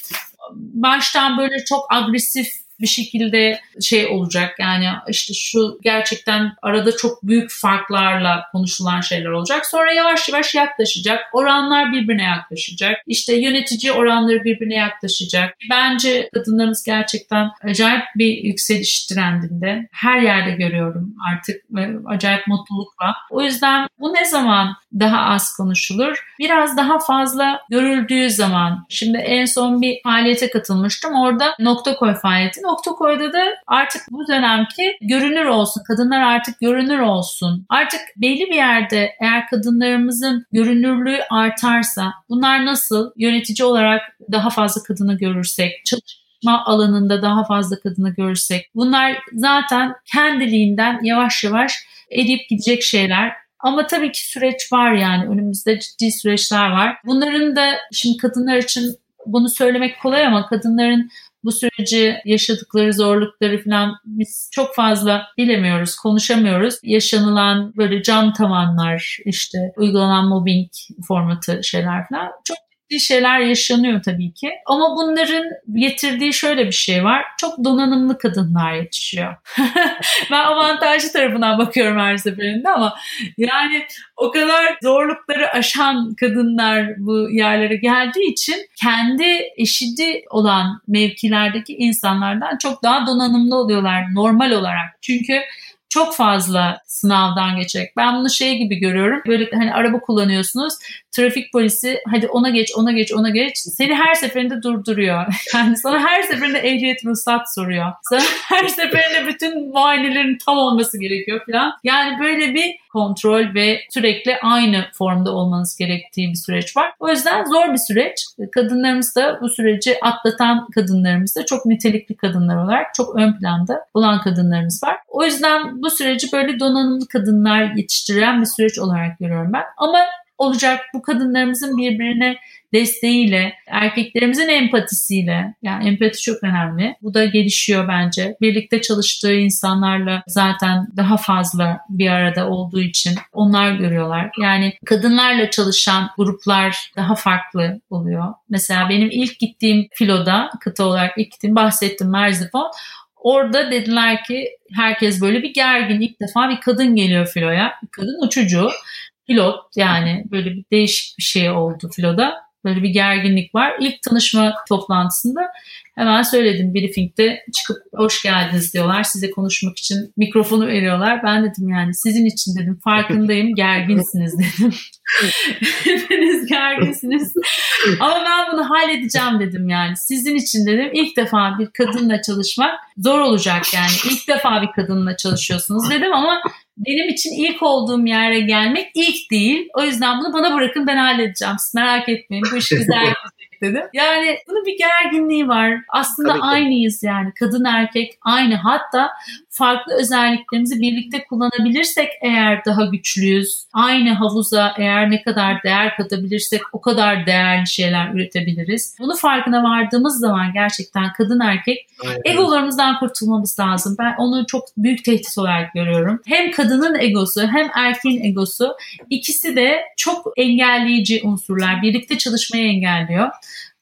baştan böyle çok agresif bir şekilde şey olacak. Yani işte şu gerçekten arada çok büyük farklarla konuşulan şeyler olacak. Sonra yavaş yavaş yaklaşacak. Oranlar birbirine yaklaşacak. İşte yönetici oranları birbirine yaklaşacak. Bence kadınlarımız gerçekten acayip bir yükseliş trendinde. Her yerde görüyorum artık acayip mutlulukla. O yüzden bu ne zaman daha az konuşulur? Biraz daha fazla görüldüğü zaman. Şimdi en son bir faaliyete katılmıştım. Orada nokta koy faaliyeti. Nokta koyda da artık bu dönemki görünür olsun. Kadınlar artık görünür olsun. Artık belli bir yerde eğer kadınlarımızın görünürlüğü artarsa bunlar nasıl yönetici olarak daha fazla kadını görürsek, çalışma alanında daha fazla kadını görürsek bunlar zaten kendiliğinden yavaş yavaş eriyip gidecek şeyler. Ama tabii ki süreç var yani önümüzde ciddi süreçler var. Bunların da şimdi kadınlar için bunu söylemek kolay ama kadınların bu süreci yaşadıkları zorlukları falan biz çok fazla bilemiyoruz, konuşamıyoruz. Yaşanılan böyle cam tavanlar, işte uygulanan mobbing formatı şeyler falan çok ciddi şeyler yaşanıyor tabii ki. Ama bunların getirdiği şöyle bir şey var. Çok donanımlı kadınlar yetişiyor. <laughs> ben avantajlı tarafından bakıyorum her seferinde ama yani o kadar zorlukları aşan kadınlar bu yerlere geldiği için kendi eşidi olan mevkilerdeki insanlardan çok daha donanımlı oluyorlar normal olarak. Çünkü çok fazla sınavdan geçerek. Ben bunu şey gibi görüyorum. Böyle hani araba kullanıyorsunuz. Trafik polisi hadi ona geç, ona geç, ona geç. Seni her seferinde durduruyor. <laughs> Yani sana her seferinde ehliyet ruhsat soruyor. Sana <laughs> her seferinde bütün muayenelerin tam olması gerekiyor falan. Yani böyle bir kontrol ve sürekli aynı formda olmanız gerektiği bir süreç var. O yüzden zor bir süreç. Kadınlarımız da bu süreci atlatan kadınlarımız da çok nitelikli kadınlar olarak çok ön planda olan kadınlarımız var. O yüzden bu süreci böyle donanımlı kadınlar yetiştiren bir süreç olarak görüyorum ben. Ama olacak bu kadınlarımızın birbirine desteğiyle, erkeklerimizin empatisiyle, yani empati çok önemli. Bu da gelişiyor bence. Birlikte çalıştığı insanlarla zaten daha fazla bir arada olduğu için onlar görüyorlar. Yani kadınlarla çalışan gruplar daha farklı oluyor. Mesela benim ilk gittiğim filoda, kıta olarak ilk gittiğim bahsettim Merzifon. Orada dediler ki herkes böyle bir gergin. İlk defa bir kadın geliyor filoya. Kadın uçucu pilot yani böyle bir değişik bir şey oldu filoda. Böyle bir gerginlik var. İlk tanışma toplantısında hemen söyledim briefingde çıkıp hoş geldiniz diyorlar. Size konuşmak için mikrofonu veriyorlar. Ben dedim yani sizin için dedim farkındayım gerginsiniz <laughs> dedim. Hepiniz gerginsiniz. <laughs> Ama ben bunu halledeceğim dedim yani. Sizin için dedim ilk defa bir kadınla çalışmak zor olacak yani. İlk defa bir kadınla çalışıyorsunuz dedim ama benim için ilk olduğum yere gelmek ilk değil. O yüzden bunu bana bırakın ben halledeceğim. Siz merak etmeyin bu iş <laughs> güzel dedim. Yani bunun bir gerginliği var. Aslında Tabii ki. aynıyız yani. Kadın erkek aynı. Hatta farklı özelliklerimizi birlikte kullanabilirsek eğer daha güçlüyüz. Aynı havuza eğer ne kadar değer katabilirsek o kadar değerli şeyler üretebiliriz. Bunu farkına vardığımız zaman gerçekten kadın erkek Aynen. Egolarımızdan kurtulmamız lazım. Ben onu çok büyük tehdit olarak görüyorum. Hem kadının egosu hem erkeğin egosu ikisi de çok engelleyici unsurlar. Birlikte çalışmayı engelliyor.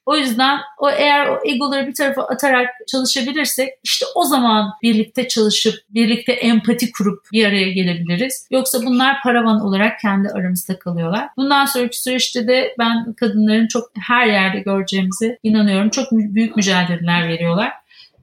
O yüzden o eğer o egoları bir tarafa atarak çalışabilirsek işte o zaman birlikte çalışıp birlikte empati kurup bir araya gelebiliriz. Yoksa bunlar paravan olarak kendi aramızda kalıyorlar. Bundan sonraki süreçte de ben kadınların çok her yerde göreceğimize inanıyorum. Çok büyük mücadeleler veriyorlar.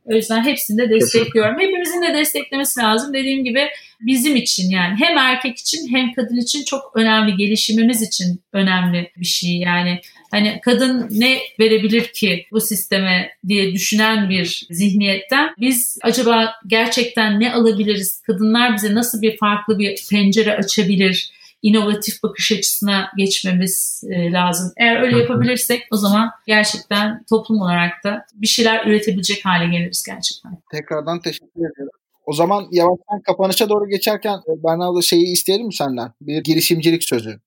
O yüzden hepsini de destekliyorum. Hepimizin de desteklemesi lazım. Dediğim gibi bizim için yani hem erkek için hem kadın için çok önemli. Gelişimimiz için önemli bir şey. Yani hani kadın ne verebilir ki bu sisteme diye düşünen bir zihniyetten biz acaba gerçekten ne alabiliriz? Kadınlar bize nasıl bir farklı bir pencere açabilir? inovatif bakış açısına geçmemiz e, lazım. Eğer öyle yapabilirsek o zaman gerçekten toplum olarak da bir şeyler üretebilecek hale geliriz gerçekten. Tekrardan teşekkür ederim. O zaman yavaştan kapanışa doğru geçerken e, Berna abla şeyi isteyelim mi senden? Bir girişimcilik sözü.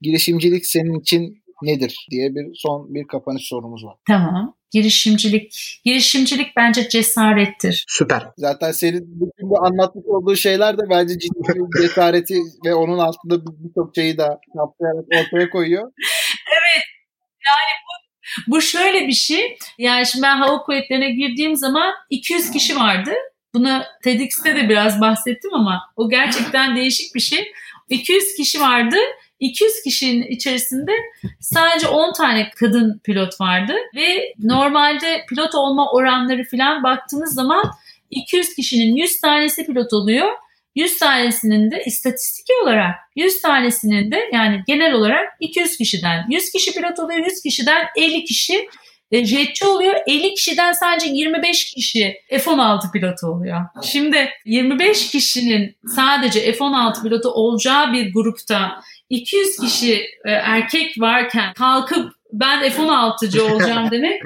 Girişimcilik senin için nedir diye bir son bir kapanış sorumuz var. Tamam. Girişimcilik. Girişimcilik bence cesarettir. Süper. Zaten senin bütün bu anlatmış olduğu şeyler de bence ciddi bir <laughs> cesareti ve onun altında bir- birçok şeyi de kapsayarak ortaya koyuyor. Bu şöyle bir şey. Yani şimdi ben hava kuvvetlerine girdiğim zaman 200 kişi vardı. Buna TEDx'te de biraz bahsettim ama o gerçekten değişik bir şey. 200 kişi vardı. 200 kişinin içerisinde sadece 10 tane kadın pilot vardı ve normalde pilot olma oranları falan baktığınız zaman 200 kişinin 100 tanesi pilot oluyor. 100 tanesinin de istatistik olarak 100 tanesinin de yani genel olarak 200 kişiden 100 kişi pilot oluyor 100 kişiden 50 kişi jetçi oluyor 50 kişiden sadece 25 kişi F-16 pilotu oluyor. Şimdi 25 kişinin sadece F-16 pilotu olacağı bir grupta 200 kişi e, erkek varken kalkıp ben F-16'cı <laughs> olacağım demek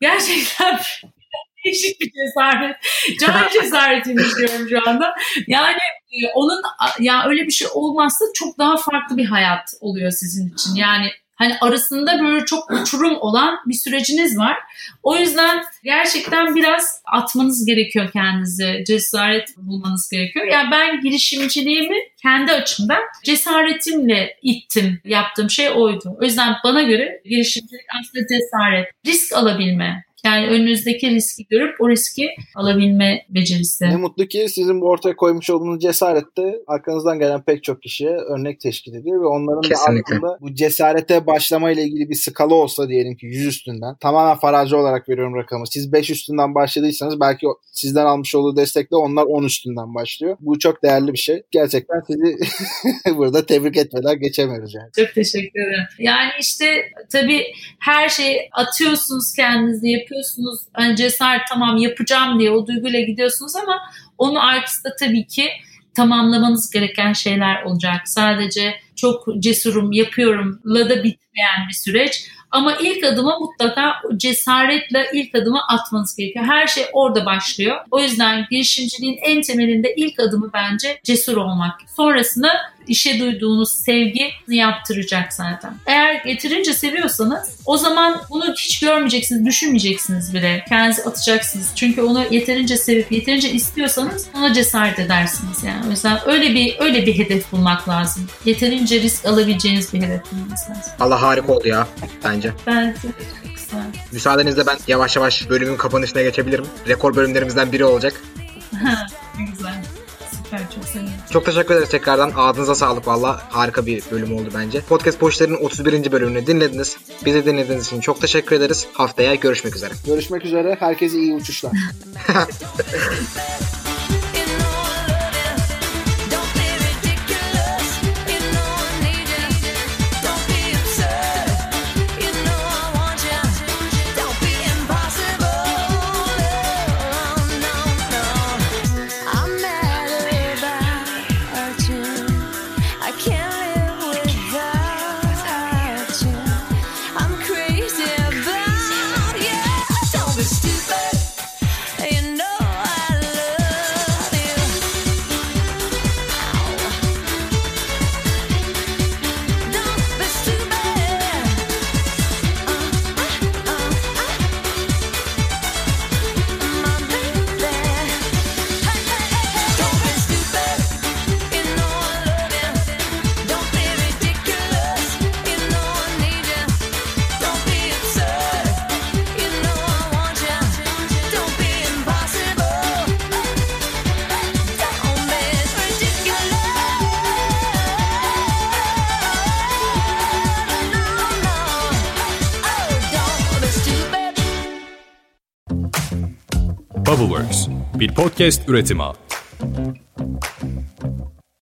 gerçekten <laughs> değişik bir cesaret. Can <laughs> cesaretiymiş diyorum şu anda. Yani e, onun ya öyle bir şey olmazsa çok daha farklı bir hayat oluyor sizin için. Yani hani arasında böyle çok uçurum olan bir süreciniz var. O yüzden gerçekten biraz atmanız gerekiyor kendinize. Cesaret bulmanız gerekiyor. Yani ben girişimciliğimi kendi açımdan cesaretimle ittim. Yaptığım şey oydu. O yüzden bana göre girişimcilik aslında cesaret. Risk alabilme. Yani önünüzdeki riski görüp o riski alabilme becerisi. Ne mutlu ki sizin bu ortaya koymuş olduğunuz cesaret de arkanızdan gelen pek çok kişiye örnek teşkil ediyor ve onların Kesinlikle. da altında bu cesarete başlamayla ilgili bir skala olsa diyelim ki 100 üstünden tamamen farazi olarak veriyorum rakamı. Siz 5 üstünden başladıysanız belki sizden almış olduğu destekle onlar 10 üstünden başlıyor. Bu çok değerli bir şey. Gerçekten sizi <laughs> burada tebrik etmeden geçemiyoruz yani. Çok teşekkür ederim. Yani işte tabii her şeyi atıyorsunuz kendinizi yapıyorsunuz. Hani cesaret tamam yapacağım diye o duyguyla gidiyorsunuz ama onun arkasında tabii ki tamamlamanız gereken şeyler olacak. Sadece çok cesurum yapıyorumla da bitmeyen bir süreç. Ama ilk adımı mutlaka cesaretle ilk adımı atmanız gerekiyor. Her şey orada başlıyor. O yüzden girişimciliğin en temelinde ilk adımı bence cesur olmak. Sonrasında işe duyduğunuz sevgi yaptıracak zaten. Eğer yeterince seviyorsanız o zaman bunu hiç görmeyeceksiniz, düşünmeyeceksiniz bile. Kendinizi atacaksınız. Çünkü onu yeterince sevip yeterince istiyorsanız ona cesaret edersiniz yani. O yüzden öyle bir öyle bir hedef bulmak lazım. Yeterince risk alabileceğiniz bir hedef bulmanız lazım. Allah harika oldu ya bence. Bence çok güzel. Müsaadenizle ben yavaş yavaş bölümün kapanışına geçebilirim. Rekor bölümlerimizden biri olacak. Çok teşekkür ederiz tekrardan. Ağzınıza sağlık valla. Harika bir bölüm oldu bence. Podcast Boşlar'ın 31. bölümünü dinlediniz. Bizi dinlediğiniz için çok teşekkür ederiz. Haftaya görüşmek üzere. Görüşmek üzere. Herkese iyi uçuşlar. <laughs> podcast üretimi.